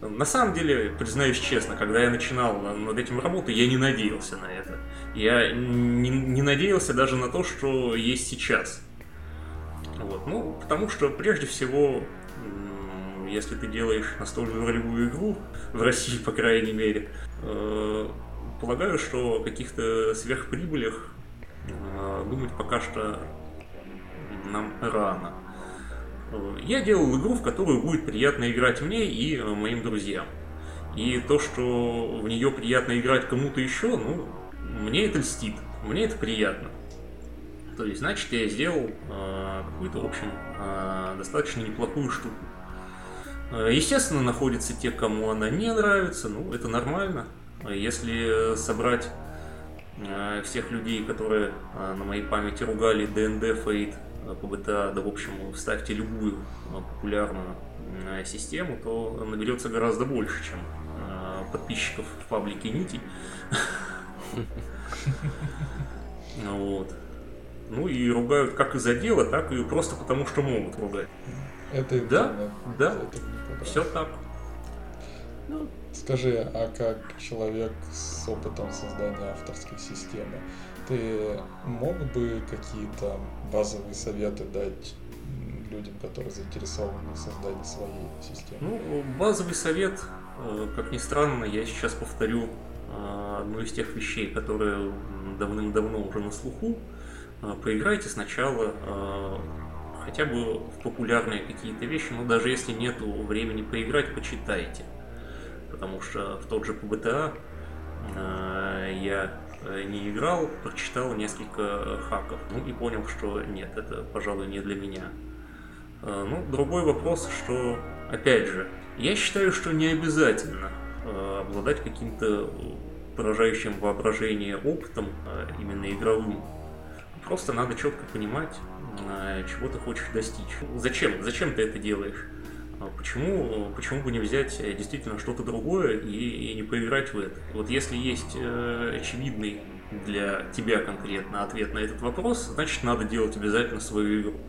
на самом деле, признаюсь честно, когда я начинал над этим работать, я не надеялся на это. Я не, не надеялся даже на то, что есть сейчас. Вот. Ну, потому что прежде всего если ты делаешь настольную ролевую игру, в России, по крайней мере, э, полагаю, что о каких-то сверхприбылях э, думать пока что нам рано. Э, я делал игру, в которую будет приятно играть мне и моим друзьям. И то, что в нее приятно играть кому-то еще, ну, мне это льстит, мне это приятно. То есть, значит, я сделал э, какую-то, в общем, э, достаточно неплохую штуку. Э, естественно, находятся те, кому она не нравится, ну, это нормально. Если собрать э, всех людей, которые э, на моей памяти ругали ДНД, Фейт, ПБТА, да, в общем, вставьте любую популярную систему, то наберется гораздо больше, чем подписчиков в паблике Нити. Вот. Ну и ругают как из-за дела, так и просто потому, что могут ругать. Это да, да, все так. Ну, Скажи, а как человек с опытом создания авторской системы, ты мог бы какие-то базовые советы дать людям, которые заинтересованы в создании своей системы? Ну, базовый совет, как ни странно, я сейчас повторю э, одну из тех вещей, которые давным-давно уже на слуху. Э, поиграйте сначала хотя бы в популярные какие-то вещи, но даже если нет времени поиграть, почитайте. Потому что в тот же ПБТА э, я э, не играл, прочитал несколько хаков, ну и понял, что нет, это, пожалуй, не для меня. Э, ну, другой вопрос, что, опять же, я считаю, что не обязательно э, обладать каким-то поражающим воображение опытом, э, именно игровым. Просто надо четко понимать, чего ты хочешь достичь. Зачем? Зачем ты это делаешь? А почему, почему бы не взять э, действительно что-то другое и, и не поиграть в это? Вот если есть э, очевидный для тебя конкретно ответ на этот вопрос, значит надо делать обязательно свою игру.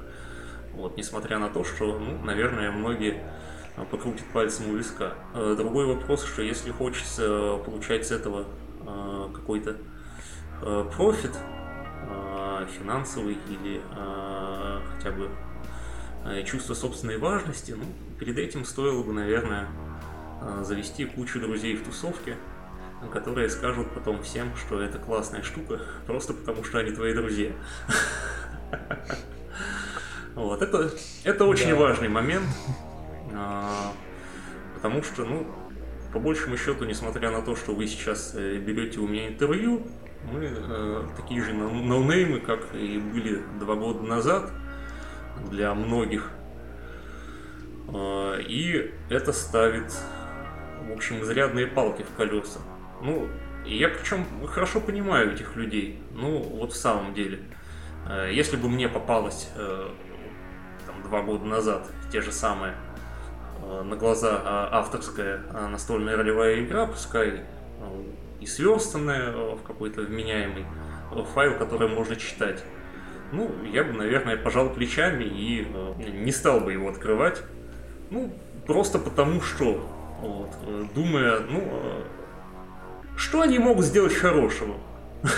Вот, несмотря на то, что, ну, наверное, многие э, покрутят пальцем у виска. Э, другой вопрос, что если хочется получать с этого какой-то профит, финансовый или э, хотя бы э, чувство собственной важности, ну, перед этим стоило бы, наверное, э, завести кучу друзей в тусовке, которые скажут потом всем, что это классная штука, просто потому что они твои друзья. Вот, это, это очень да. важный момент, потому что, ну, по большему счету, несмотря на то, что вы сейчас э, берете у меня интервью, мы э, такие же ноунеймы, как и были два года назад для многих. Э, и это ставит, в общем, изрядные палки в колеса. Ну, я причем хорошо понимаю этих людей. Ну, вот в самом деле. Э, если бы мне попалось э, там, два года назад те же самые э, на глаза авторская настольная ролевая игра, пускай и сверстанная в какой-то вменяемый файл, который можно читать, ну, я бы, наверное, пожал плечами и не стал бы его открывать. Ну, просто потому что, вот, думая, ну, что они могут сделать хорошего?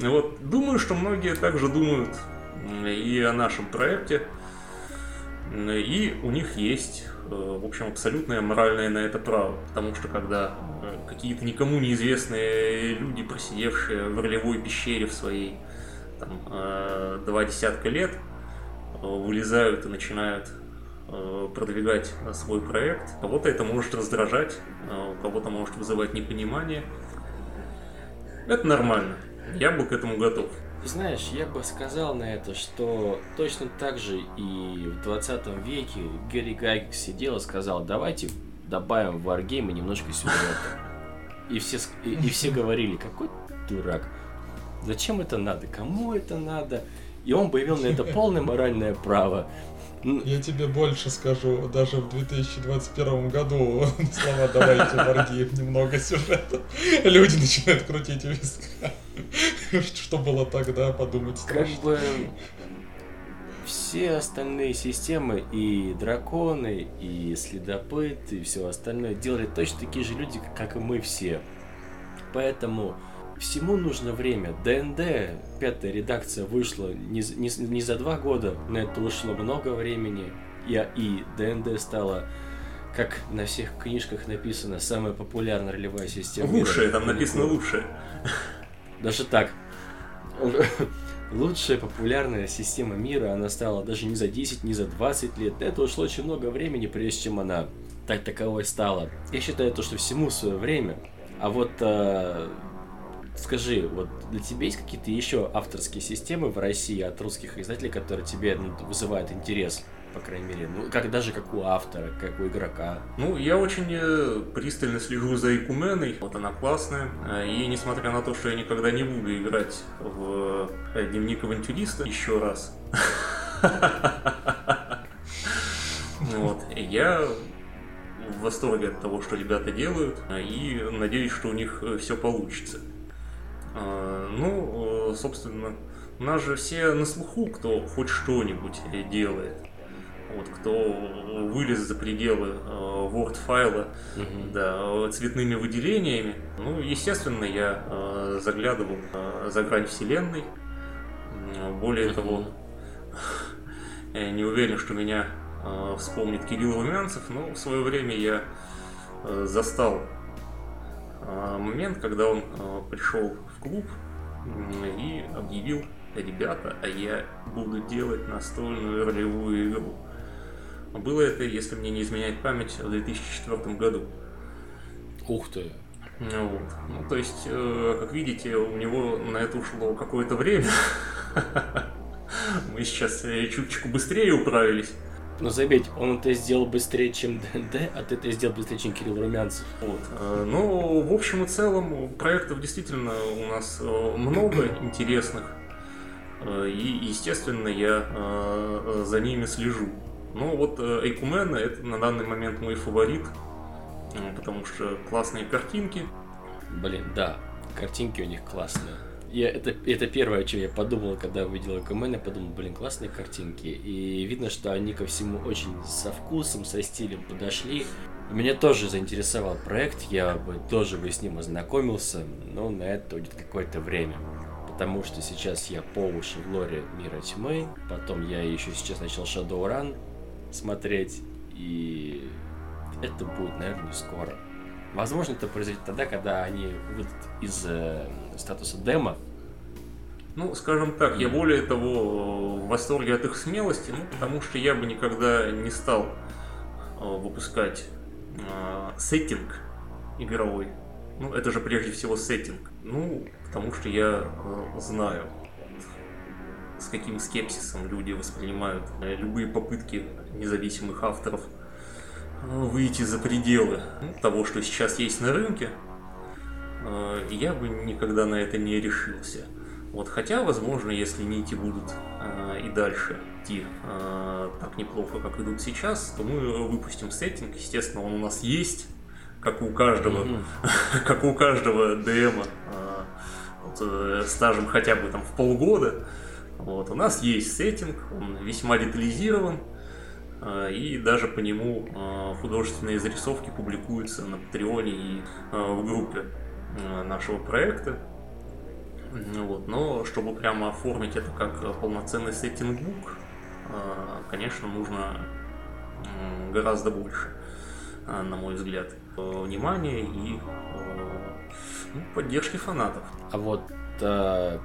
Вот, думаю, что многие также думают и о нашем проекте, и у них есть, э, в общем, абсолютное моральное на это право. Потому что когда э, какие-то никому неизвестные люди, просидевшие в ролевой пещере в своей там, э, два десятка лет, вылезают и начинают продвигать свой проект. Кого-то это может раздражать, у кого-то может вызывать непонимание. Это нормально. Я был к этому готов. Знаешь, я бы сказал на это, что точно так же и в 20 веке Гэри Гайк сидел и сказал, давайте добавим в Wargame немножко сюжета. И все, и, и все говорили, какой дурак, зачем это надо, кому это надо? И он появил на это полное моральное право. Я тебе больше скажу, даже в 2021 году слова «давайте Варгиев немного сюжета», люди начинают крутить виска. Что было тогда, подумать страшно. Как бы все остальные системы, и драконы, и следопыт, и все остальное делали точно такие же люди, как и мы все. Поэтому всему нужно время. ДНД, пятая редакция, вышла не, не, не за два года, на это ушло много времени. И, и ДНД стала, как на всех книжках написано, самая популярная ролевая система. Лучшая, там написано лучшая. Даже так. Лучшая популярная система мира, она стала даже не за 10, не за 20 лет. Это ушло очень много времени, прежде чем она так таковой стала. Я считаю то, что всему свое время. А вот э, Скажи, вот для тебя есть какие-то еще авторские системы в России от русских издателей, которые тебе ну, вызывают интерес? По крайней мере, ну, как даже как у автора, как у игрока. Ну, я очень э, пристально слежу за Икуменой, вот она классная, э, и несмотря на то, что я никогда не буду играть в э, Дневник авантюриста еще раз, вот, я в восторге от того, что ребята делают, и надеюсь, что у них все получится. Ну, э, собственно, у нас же все на слуху, кто хоть что-нибудь делает. Вот, кто вылез за пределы э, Word файла угу. да, цветными выделениями. Ну, естественно, я э, заглядывал э, за грань вселенной. Более угу. того, я не уверен, что меня э, вспомнит Кирилл Румянцев, но в свое время я э, застал э, момент, когда он э, пришел клуб и объявил, ребята, а я буду делать настольную ролевую игру. Было это, если мне не изменяет память, в 2004 году. Ух ты! Ну, вот. ну, то есть, э, как видите, у него на это ушло какое-то время. Мы сейчас э, чуточку быстрее управились. Но заметь, он это сделал быстрее, чем ДНД, а ты это сделал быстрее, чем Кирилл Румянцев. Вот. Э, ну, в общем и целом, проектов действительно у нас э, много интересных. И, естественно, я за ними слежу. Ну, вот Эйкумена это на данный момент мой фаворит, потому что классные картинки. Блин, да, картинки у них классные я, это, это первое, о чем я подумал, когда увидел КМН, я подумал, блин, классные картинки. И видно, что они ко всему очень со вкусом, со стилем подошли. Меня тоже заинтересовал проект, я бы тоже бы с ним ознакомился, но на это уйдет какое-то время. Потому что сейчас я по уши в лоре Мира Тьмы, потом я еще сейчас начал Shadowrun смотреть, и это будет, наверное, скоро. Возможно, это произойдет тогда, когда они выйдут из э, статуса демо. Ну, скажем так, я более того в восторге от их смелости, ну, потому что я бы никогда не стал э, выпускать э, сеттинг игровой. Ну, это же прежде всего сеттинг. Ну, потому что я э, знаю, с каким скепсисом люди воспринимают э, любые попытки независимых авторов – выйти за пределы того, что сейчас есть на рынке. э, я бы никогда на это не решился. Вот, хотя, возможно, если нити будут э, и дальше идти э, так неплохо, как идут сейчас, то мы выпустим сеттинг. Естественно, он у нас есть, как у каждого, mm-hmm. как у каждого ДМа, э, вот, э, стажем хотя бы там в полгода. Вот, у нас есть сеттинг, он весьма детализирован, э, и даже по нему э, художественные зарисовки публикуются на Патреоне и э, в группе э, нашего проекта. Вот. Но чтобы прямо оформить это как полноценный сеттинг-бук, а, конечно, нужно гораздо больше, а, на мой взгляд, внимания и ну, поддержки фанатов. А вот э,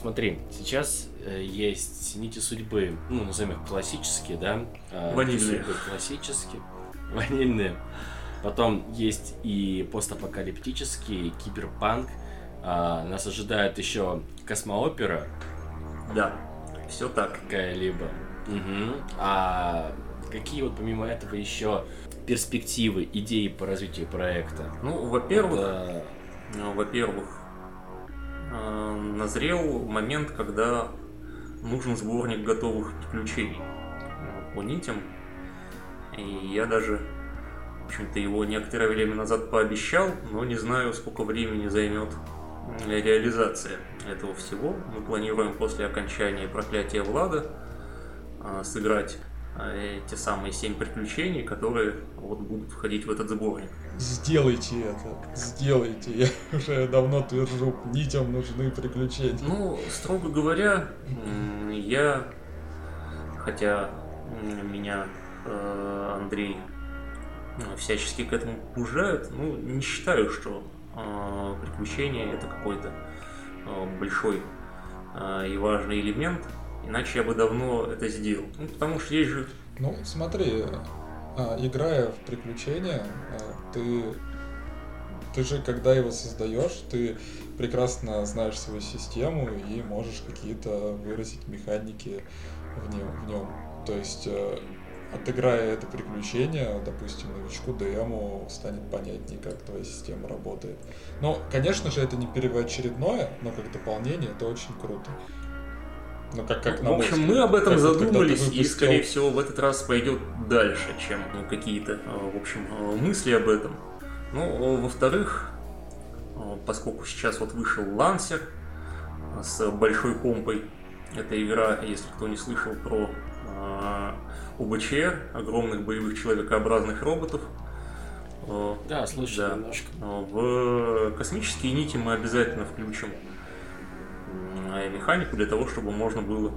смотри, сейчас э, есть нити судьбы, ну, назовем их классические, да? Ванильные. Судьбы классические, ванильные. Потом есть и постапокалиптические, киберпанк, а, нас ожидает еще космоопера. Да, все так. Какая-либо. Угу. А какие вот помимо этого еще перспективы, идеи по развитию проекта? Ну, во-первых, ну, во-первых, э, назрел момент, когда нужен сборник готовых приключений по нитям. И я даже, в общем-то, его некоторое время назад пообещал, но не знаю, сколько времени займет реализация этого всего. Мы планируем после окончания проклятия Влада а, сыграть а, эти самые семь приключений, которые вот будут входить в этот сборник. Сделайте это, сделайте. Я уже давно твержу, нитям нужны приключения. Ну, строго говоря, я, хотя меня э, Андрей э, всячески к этому пужает, ну, не считаю, что а, приключение это какой-то а, большой и важный элемент, иначе я бы давно это сделал. Ну, потому что есть же... Ну, смотри, играя в приключения, ты, ты же, когда его создаешь, ты прекрасно знаешь свою систему и можешь какие-то выразить механики в нем. В нем. То есть э, отыграя это приключение, допустим, новичку ДМу станет понятнее, как твоя система работает. Но, конечно же, это не первоочередное, но как дополнение это очень круто. Ну, как, как ну, в общем, мы об этом задумались, и, скорее всего, в этот раз пойдет дальше, чем ну, какие-то, а, в общем, а, мысли об этом. Ну, во-вторых, а, поскольку сейчас вот вышел Лансер с большой помпой, эта игра, если кто не слышал про УБЧ, огромных боевых человекообразных роботов. Да, слышал да. немножко. В космические нити мы обязательно включим механику для того, чтобы можно было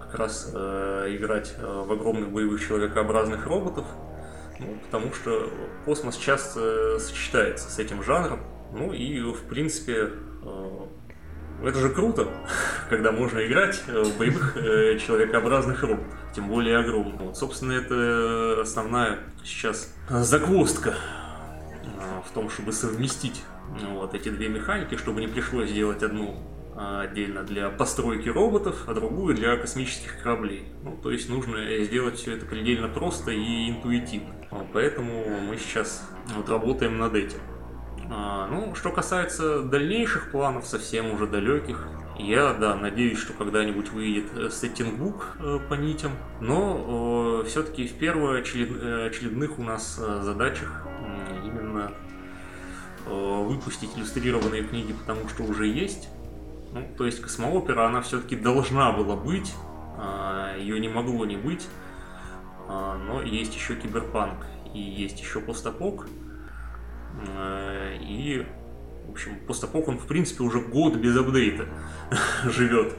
как раз э, играть э, в огромных боевых человекообразных роботов, ну, потому что космос часто сочетается с этим жанром, ну и в принципе э, это же круто, когда можно играть в боевых э, человекообразных роботов, тем более огромных. Вот, собственно, это основная сейчас загвоздка э, в том, чтобы совместить вот эти две механики, чтобы не пришлось делать одну э, отдельно для постройки роботов, а другую для космических кораблей. Ну, то есть нужно сделать все это предельно просто и интуитивно. Поэтому мы сейчас вот работаем над этим. А, ну, что касается дальнейших планов, совсем уже далеких, я, да, надеюсь, что когда-нибудь выйдет э, сеттингбук э, по нитям, но э, все-таки в первоочередных э, у нас э, задачах э, именно э, выпустить иллюстрированные книги, потому что уже есть. Ну, то есть космоопера, она все-таки должна была быть, э, ее не могло не быть, э, но есть еще киберпанк и есть еще постапок. Э, и, в общем, постапок он, в принципе, уже год без апдейта живет.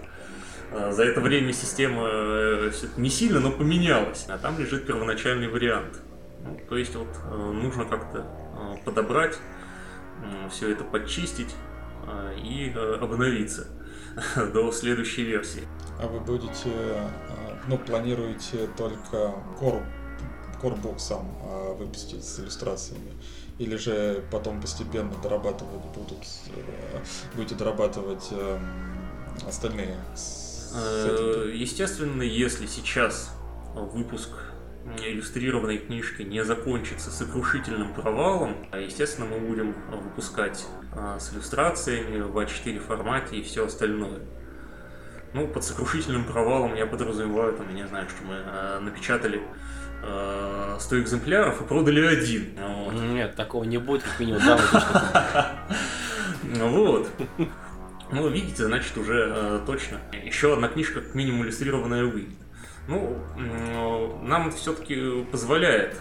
Э, за это время система э, не сильно, но поменялась, а там лежит первоначальный вариант. Ну, то есть вот нужно как-то подобрать, все это подчистить и обновиться до следующей версии. А вы будете, ну, планируете только core, сам выпустить с иллюстрациями? Или же потом постепенно дорабатывать будут, э, будете дорабатывать остальные? Э, естественно, если сейчас выпуск иллюстрированной книжки не закончится сокрушительным провалом, а, естественно, мы будем выпускать а, с иллюстрациями в А4 формате и все остальное. Ну, под сокрушительным провалом я подразумеваю, там, я не знаю, что мы а, напечатали 100 экземпляров и продали один. Вот. Нет, такого не будет, как минимум, да, Вот. Ну, видите, значит, уже э, точно. Еще одна книжка, как минимум, иллюстрированная выйдет. Ну, нам все-таки позволяет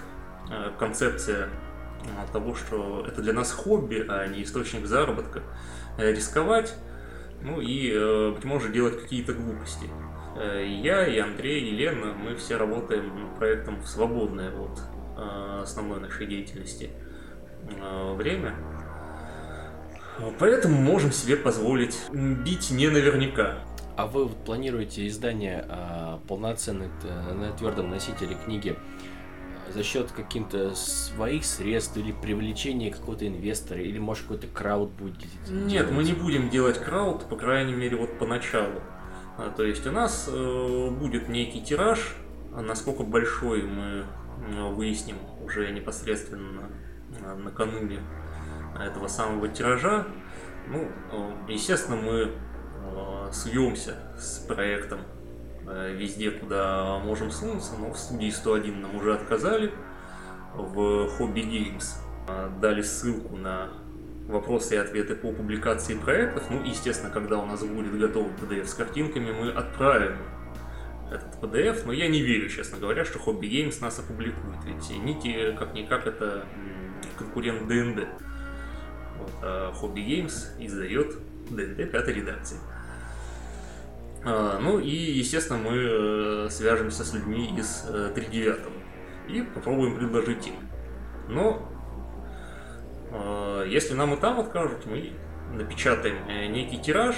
э, концепция э, того, что это для нас хобби, а не источник заработка, э, рисковать, ну и, быть может, делать какие-то глупости. Я и Андрей, и Лена, мы все работаем над проектом в свободное от основной нашей деятельности время. Поэтому можем себе позволить бить не наверняка. А вы планируете издание а, полноценной на твердом носителе книги а, за счет каких-то своих средств или привлечения какого-то инвестора, или может какой-то крауд будет Нет, делать? мы не будем делать крауд, по крайней мере, вот поначалу. А, то есть у нас э, будет некий тираж, а насколько большой мы э, выясним уже непосредственно э, накануне этого самого тиража. Ну, э, естественно, мы э, суемся с проектом э, везде, куда можем сунуться, но в студии 101 нам уже отказали. В Hobby Games дали ссылку на вопросы и ответы по публикации проектов. Ну, естественно, когда у нас будет готовый PDF с картинками, мы отправим этот PDF, но я не верю, честно говоря, что Hobby Games нас опубликует. Ведь Нити, как-никак, это конкурент ДНД. Вот, а Hobby Games издает ДНД пятой редакции. А, ну и, естественно, мы э, свяжемся с людьми из 39 э, и попробуем предложить им. Но а, если нам и там откажут, мы напечатаем э, некий тираж,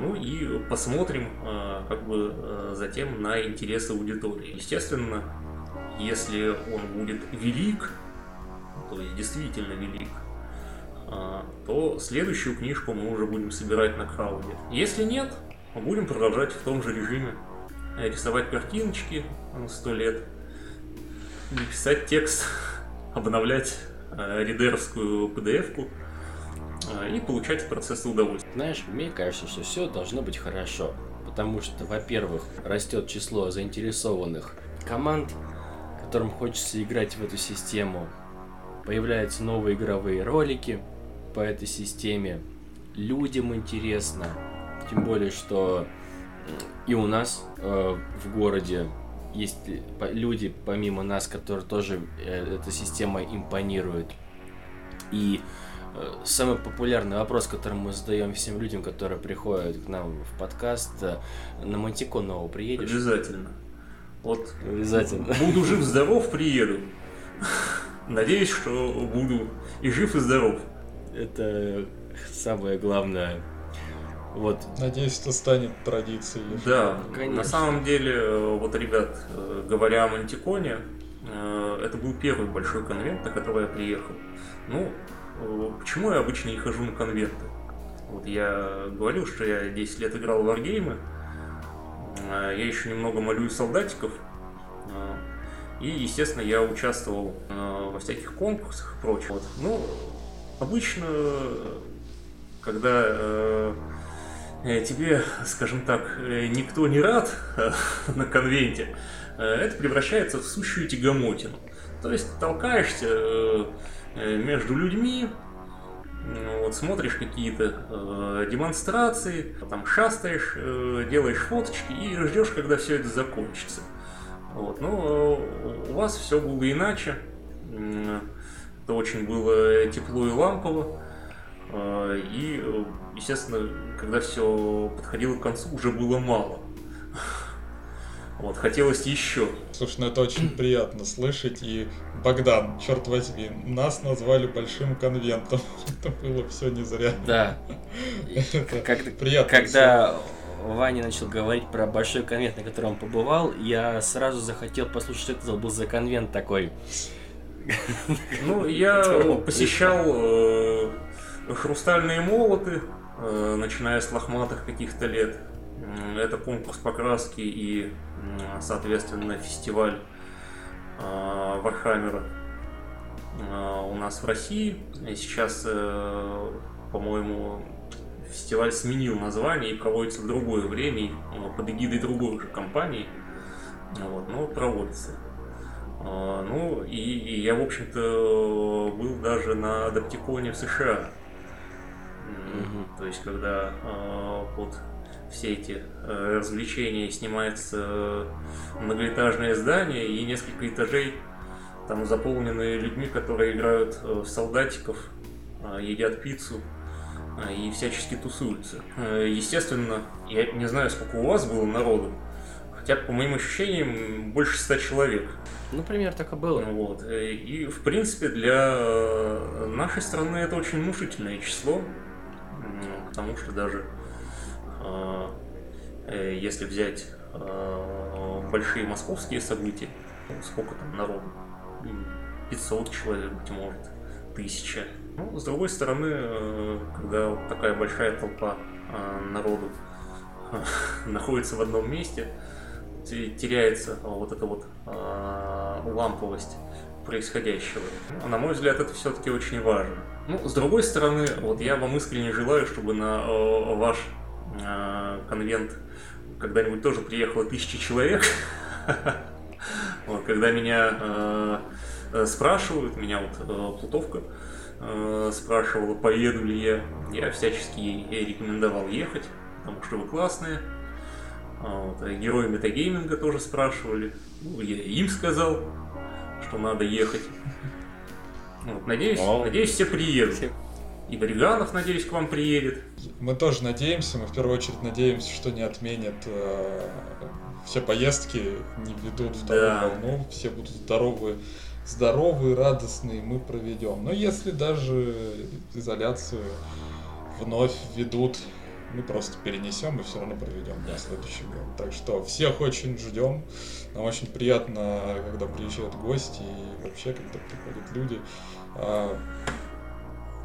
ну и посмотрим как бы затем на интересы аудитории. Естественно, если он будет велик, то есть действительно велик, а, то следующую книжку мы уже будем собирать на крауде. Если нет, мы будем продолжать в том же режиме. Рисовать картиночки сто лет, писать текст, обновлять а, ридеровскую PDF-ку а, и получать от процесса удовольствие. Знаешь, мне кажется, что все должно быть хорошо. Потому что, во-первых, растет число заинтересованных команд, которым хочется играть в эту систему. Появляются новые игровые ролики, по этой системе. Людям интересно. Тем более, что и у нас э, в городе есть люди, помимо нас, которые тоже э, эта система импонирует. И э, самый популярный вопрос, который мы задаем всем людям, которые приходят к нам в подкаст, э, на нового приедешь? Обязательно. Вот обязательно. Буду жив-здоров, приеду. Надеюсь, что буду и жив, и здоров. Это самое главное. Вот. Надеюсь, это станет традицией. Да, Конечно. на самом деле, э, вот, ребят, э, говоря о Мантиконе, э, это был первый большой конвент, на который я приехал. Ну, почему я обычно не хожу на конвенты? Вот я говорил, что я 10 лет играл в варгеймы, я еще немного молю солдатиков, и, естественно, я участвовал во всяких конкурсах и прочее. Вот. Ну, Обычно, когда э, э, тебе, скажем так, э, никто не рад э, на конвенте, это превращается в сущую тягомотину. То есть толкаешься между людьми, вот, смотришь какие-то э, демонстрации, потом шастаешь, э, делаешь фоточки и ждешь, когда все это закончится. Вот, но э, у вас все было иначе. Это очень было тепло и лампово. А, и, естественно, когда все подходило к концу, уже было мало. Вот, хотелось еще. Слушай, ну это очень приятно слышать. И, Богдан, черт возьми, нас назвали большим конвентом. Это было все не зря. Да. Как, приятно. Когда Ваня начал говорить про большой конвент, на котором он побывал, я сразу захотел послушать, что это был за конвент такой. Ну, я посещал э, хрустальные молоты, э, начиная с лохматых каких-то лет. Это конкурс покраски и, соответственно, фестиваль Warhammer а у нас в России. И сейчас, э, по-моему, фестиваль сменил название и проводится в другое время под эгидой другой же компании. Вот, но проводится. А, ну, и, и я, в общем-то, был даже на Адаптиконе в США. Mm-hmm. То есть, когда э, под все эти э, развлечения снимается многоэтажное здание и несколько этажей там заполнены людьми, которые играют в солдатиков, едят пиццу и всячески тусуются. Естественно, я не знаю, сколько у вас было народу, хотя, по моим ощущениям, больше ста человек. Например, так и было. Вот. И, в принципе, для э, нашей страны это очень внушительное число, потому что даже э, э, если взять большие московские события, ну, сколько там народу? 500 человек, быть может, тысяча. Ну, с другой стороны, когда вот такая большая толпа народу находится в одном месте, теряется вот эта вот э, ламповость происходящего. На мой взгляд, это все-таки очень важно. Ну, с другой стороны, вот я вам искренне желаю, чтобы на э, ваш э, конвент когда-нибудь тоже приехало тысячи человек. Когда меня э, спрашивают, меня вот э, Плутовка э, спрашивала, поеду ли я, я всячески ей рекомендовал ехать, потому что вы классные, а вот. А герои метагейминга тоже спрашивали. Ну, я им сказал, что надо ехать. Вот, надеюсь, Вау. надеюсь, все приедут. И Бриганов, надеюсь, к вам приедет. Мы тоже надеемся, мы в первую очередь надеемся, что не отменят э, все поездки, не ведут вторую да. волну, все будут здоровы, здоровые, радостные, мы проведем. Но если даже изоляцию вновь ведут мы просто перенесем и все равно проведем на следующий год. Так что всех очень ждем. Нам очень приятно, когда приезжают гости и вообще, когда приходят люди. А,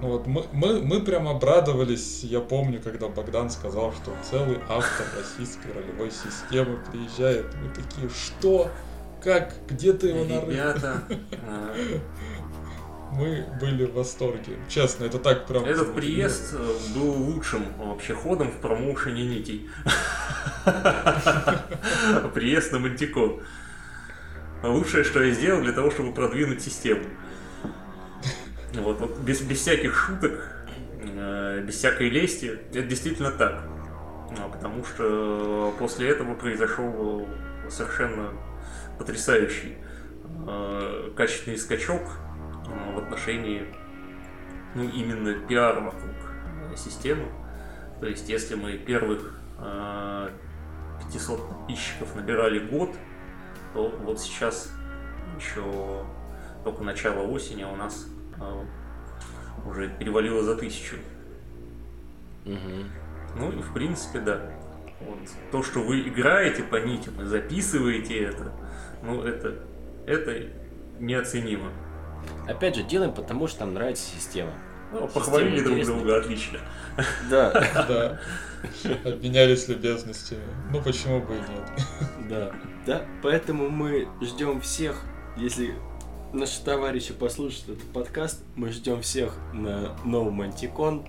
ну вот мы, мы, мы прям обрадовались, я помню, когда Богдан сказал, что целый автор российской ролевой системы приезжает. Мы такие, что? Как? Где ты его нарыл? Ребята, мы были в восторге. Честно, это так прям... Этот приезд э, был лучшим вообще ходом в промоушене нитей. Приезд на Мантикон. Лучшее, что я сделал для того, чтобы продвинуть систему. Вот, вот без, без всяких шуток, э, без всякой лести, это действительно так. А, потому что после этого произошел совершенно потрясающий э, качественный скачок в отношении ну, именно пиара вокруг системы. То есть, если мы первых 500 э, подписчиков набирали год, то вот сейчас еще только начало осени, а у нас э, уже перевалило за тысячу. Угу. Ну и в принципе, да. Вот. То, что вы играете по нитям и записываете это, ну это, это неоценимо. Опять же, делаем потому, что нам нравится система. Ну, похвалили друг друга, отлично. Да. Да. Обменялись любезностями. Ну, почему бы и нет. Да. Да, поэтому мы ждем всех, если наши товарищи послушают этот подкаст, мы ждем всех на новом антикон,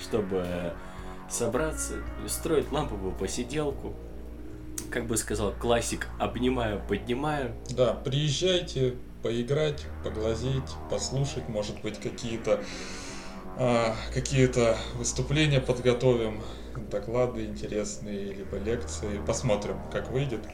чтобы собраться, устроить ламповую посиделку. Как бы сказал классик, обнимаю, поднимаю. Да, приезжайте, поиграть, поглазеть, послушать, может быть, какие-то а, какие-то выступления подготовим, доклады интересные, либо лекции. Посмотрим, как выйдет.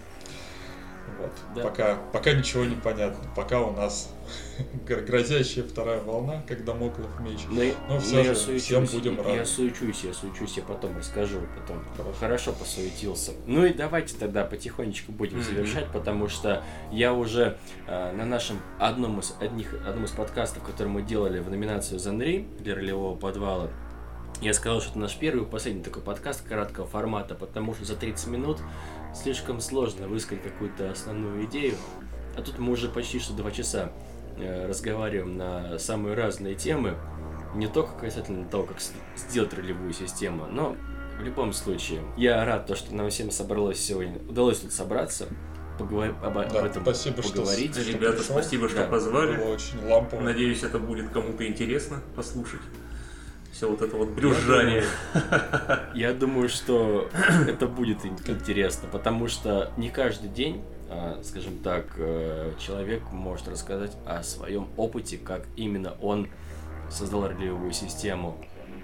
Вот. Да. Пока, пока ничего не понятно. Пока у нас грозящая вторая волна, когда Моклов меч. Но, но все же суечусь, всем будем рады. Я суечусь, я суечусь, я потом расскажу, потом хорошо, посуетился. Ну и давайте тогда потихонечку будем mm-hmm. завершать, потому что я уже э, на нашем одном из одних одном из подкастов, который мы делали в номинацию Занри для ролевого подвала, я сказал, что это наш первый и последний такой подкаст краткого формата, потому что за 30 минут слишком сложно высказать какую-то основную идею. А тут мы уже почти что два часа э, разговариваем на самые разные темы. Не только касательно того, как сделать ролевую систему, но В любом случае, я рад, то, что нам всем собралось сегодня, удалось тут собраться, поговор... об, Да, об этом спасибо, что поговорить. с- Ребята, пришел. спасибо, что Да. позвали. Было очень лампово. Надеюсь, это будет кому-то интересно послушать. Все вот это вот брюзжание. Я думаю, что это будет ин- интересно, потому что не каждый день, а, скажем так, э, человек может рассказать о своем опыте, как именно он создал ролевую систему.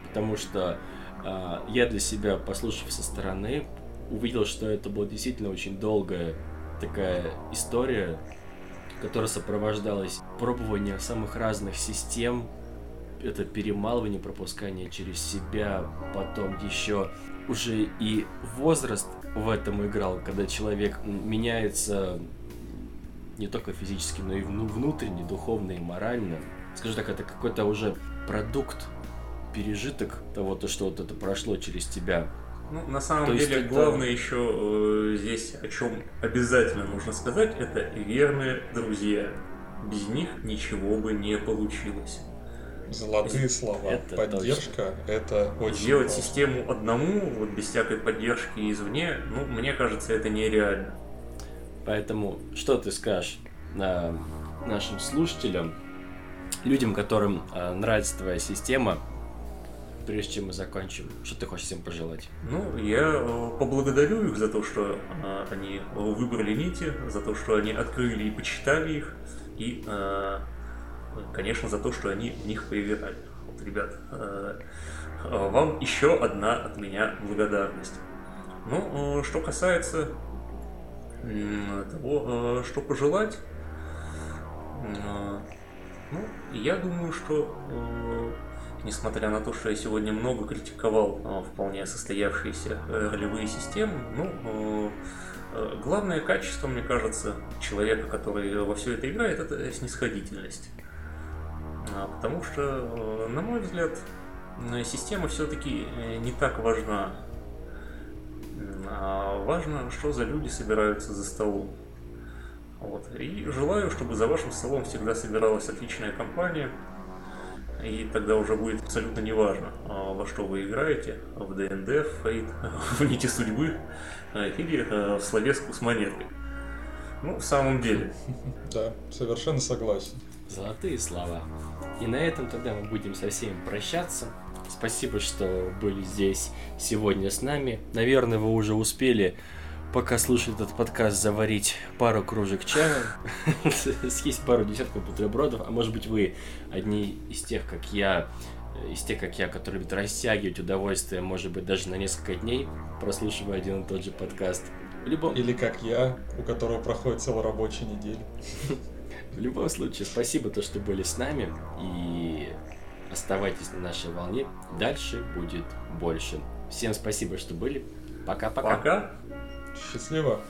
Потому что а, я для себя, послушав со стороны, увидел, что это была действительно очень долгая такая история, которая сопровождалась пробованием самых разных систем, это перемалывание, пропускание через себя, потом еще уже и возраст в этом играл, когда человек меняется не только физически, но и вну- внутренне, духовно и морально. Скажу так, это какой-то уже продукт, пережиток того, то, что вот это прошло через тебя. Ну, на самом То деле, это- главное еще э, здесь, о чем обязательно нужно сказать, это верные друзья. Без них ничего бы не получилось. Золотые слова. Это Поддержка это очень Сделать важно. систему одному, вот без всякой поддержки извне, ну, мне кажется, это нереально. Поэтому что ты скажешь а, нашим слушателям, людям, которым а, нравится твоя система, прежде чем мы закончим? Что ты хочешь всем пожелать? Ну, я э, поблагодарю их за то, что э, они выбрали нити, за то, что они открыли и почитали их, и, э, конечно, за то, что они в них поиграли. Вот, ребят, э, э, вам еще одна от меня благодарность. Ну, э, что касается того, что пожелать, ну, я думаю, что несмотря на то, что я сегодня много критиковал вполне состоявшиеся ролевые системы, ну, главное качество, мне кажется, человека, который во все это играет, это снисходительность. Потому что, э, на мой взгляд, э, система все-таки не так важна. А важно, что за люди собираются за столом. Вот. И желаю, чтобы за вашим столом всегда собиралась отличная компания, и тогда уже будет абсолютно неважно, а, во что вы играете, в ДНД, в Фейт, в Нити Судьбы а, или в Словеску с монеткой. Ну, в самом деле. Да, совершенно согласен. Золотые слова. И на этом тогда мы будем со всеми прощаться. Спасибо, что были здесь сегодня с нами. Наверное, вы уже успели, пока слушали этот подкаст, заварить пару кружек чая, съесть пару десятков бутербродов, а может быть вы одни из тех, как я, из тех, как я, которые любят растягивать удовольствие, может быть, даже на несколько дней, прослушивая один и тот же подкаст. Любом, Или как я, у которого проходит целая рабочая неделя. В любом случае, спасибо, то, что были с нами. И оставайтесь на нашей волне. Дальше будет больше. Всем спасибо, что были. Пока-пока. Пока. Счастливо.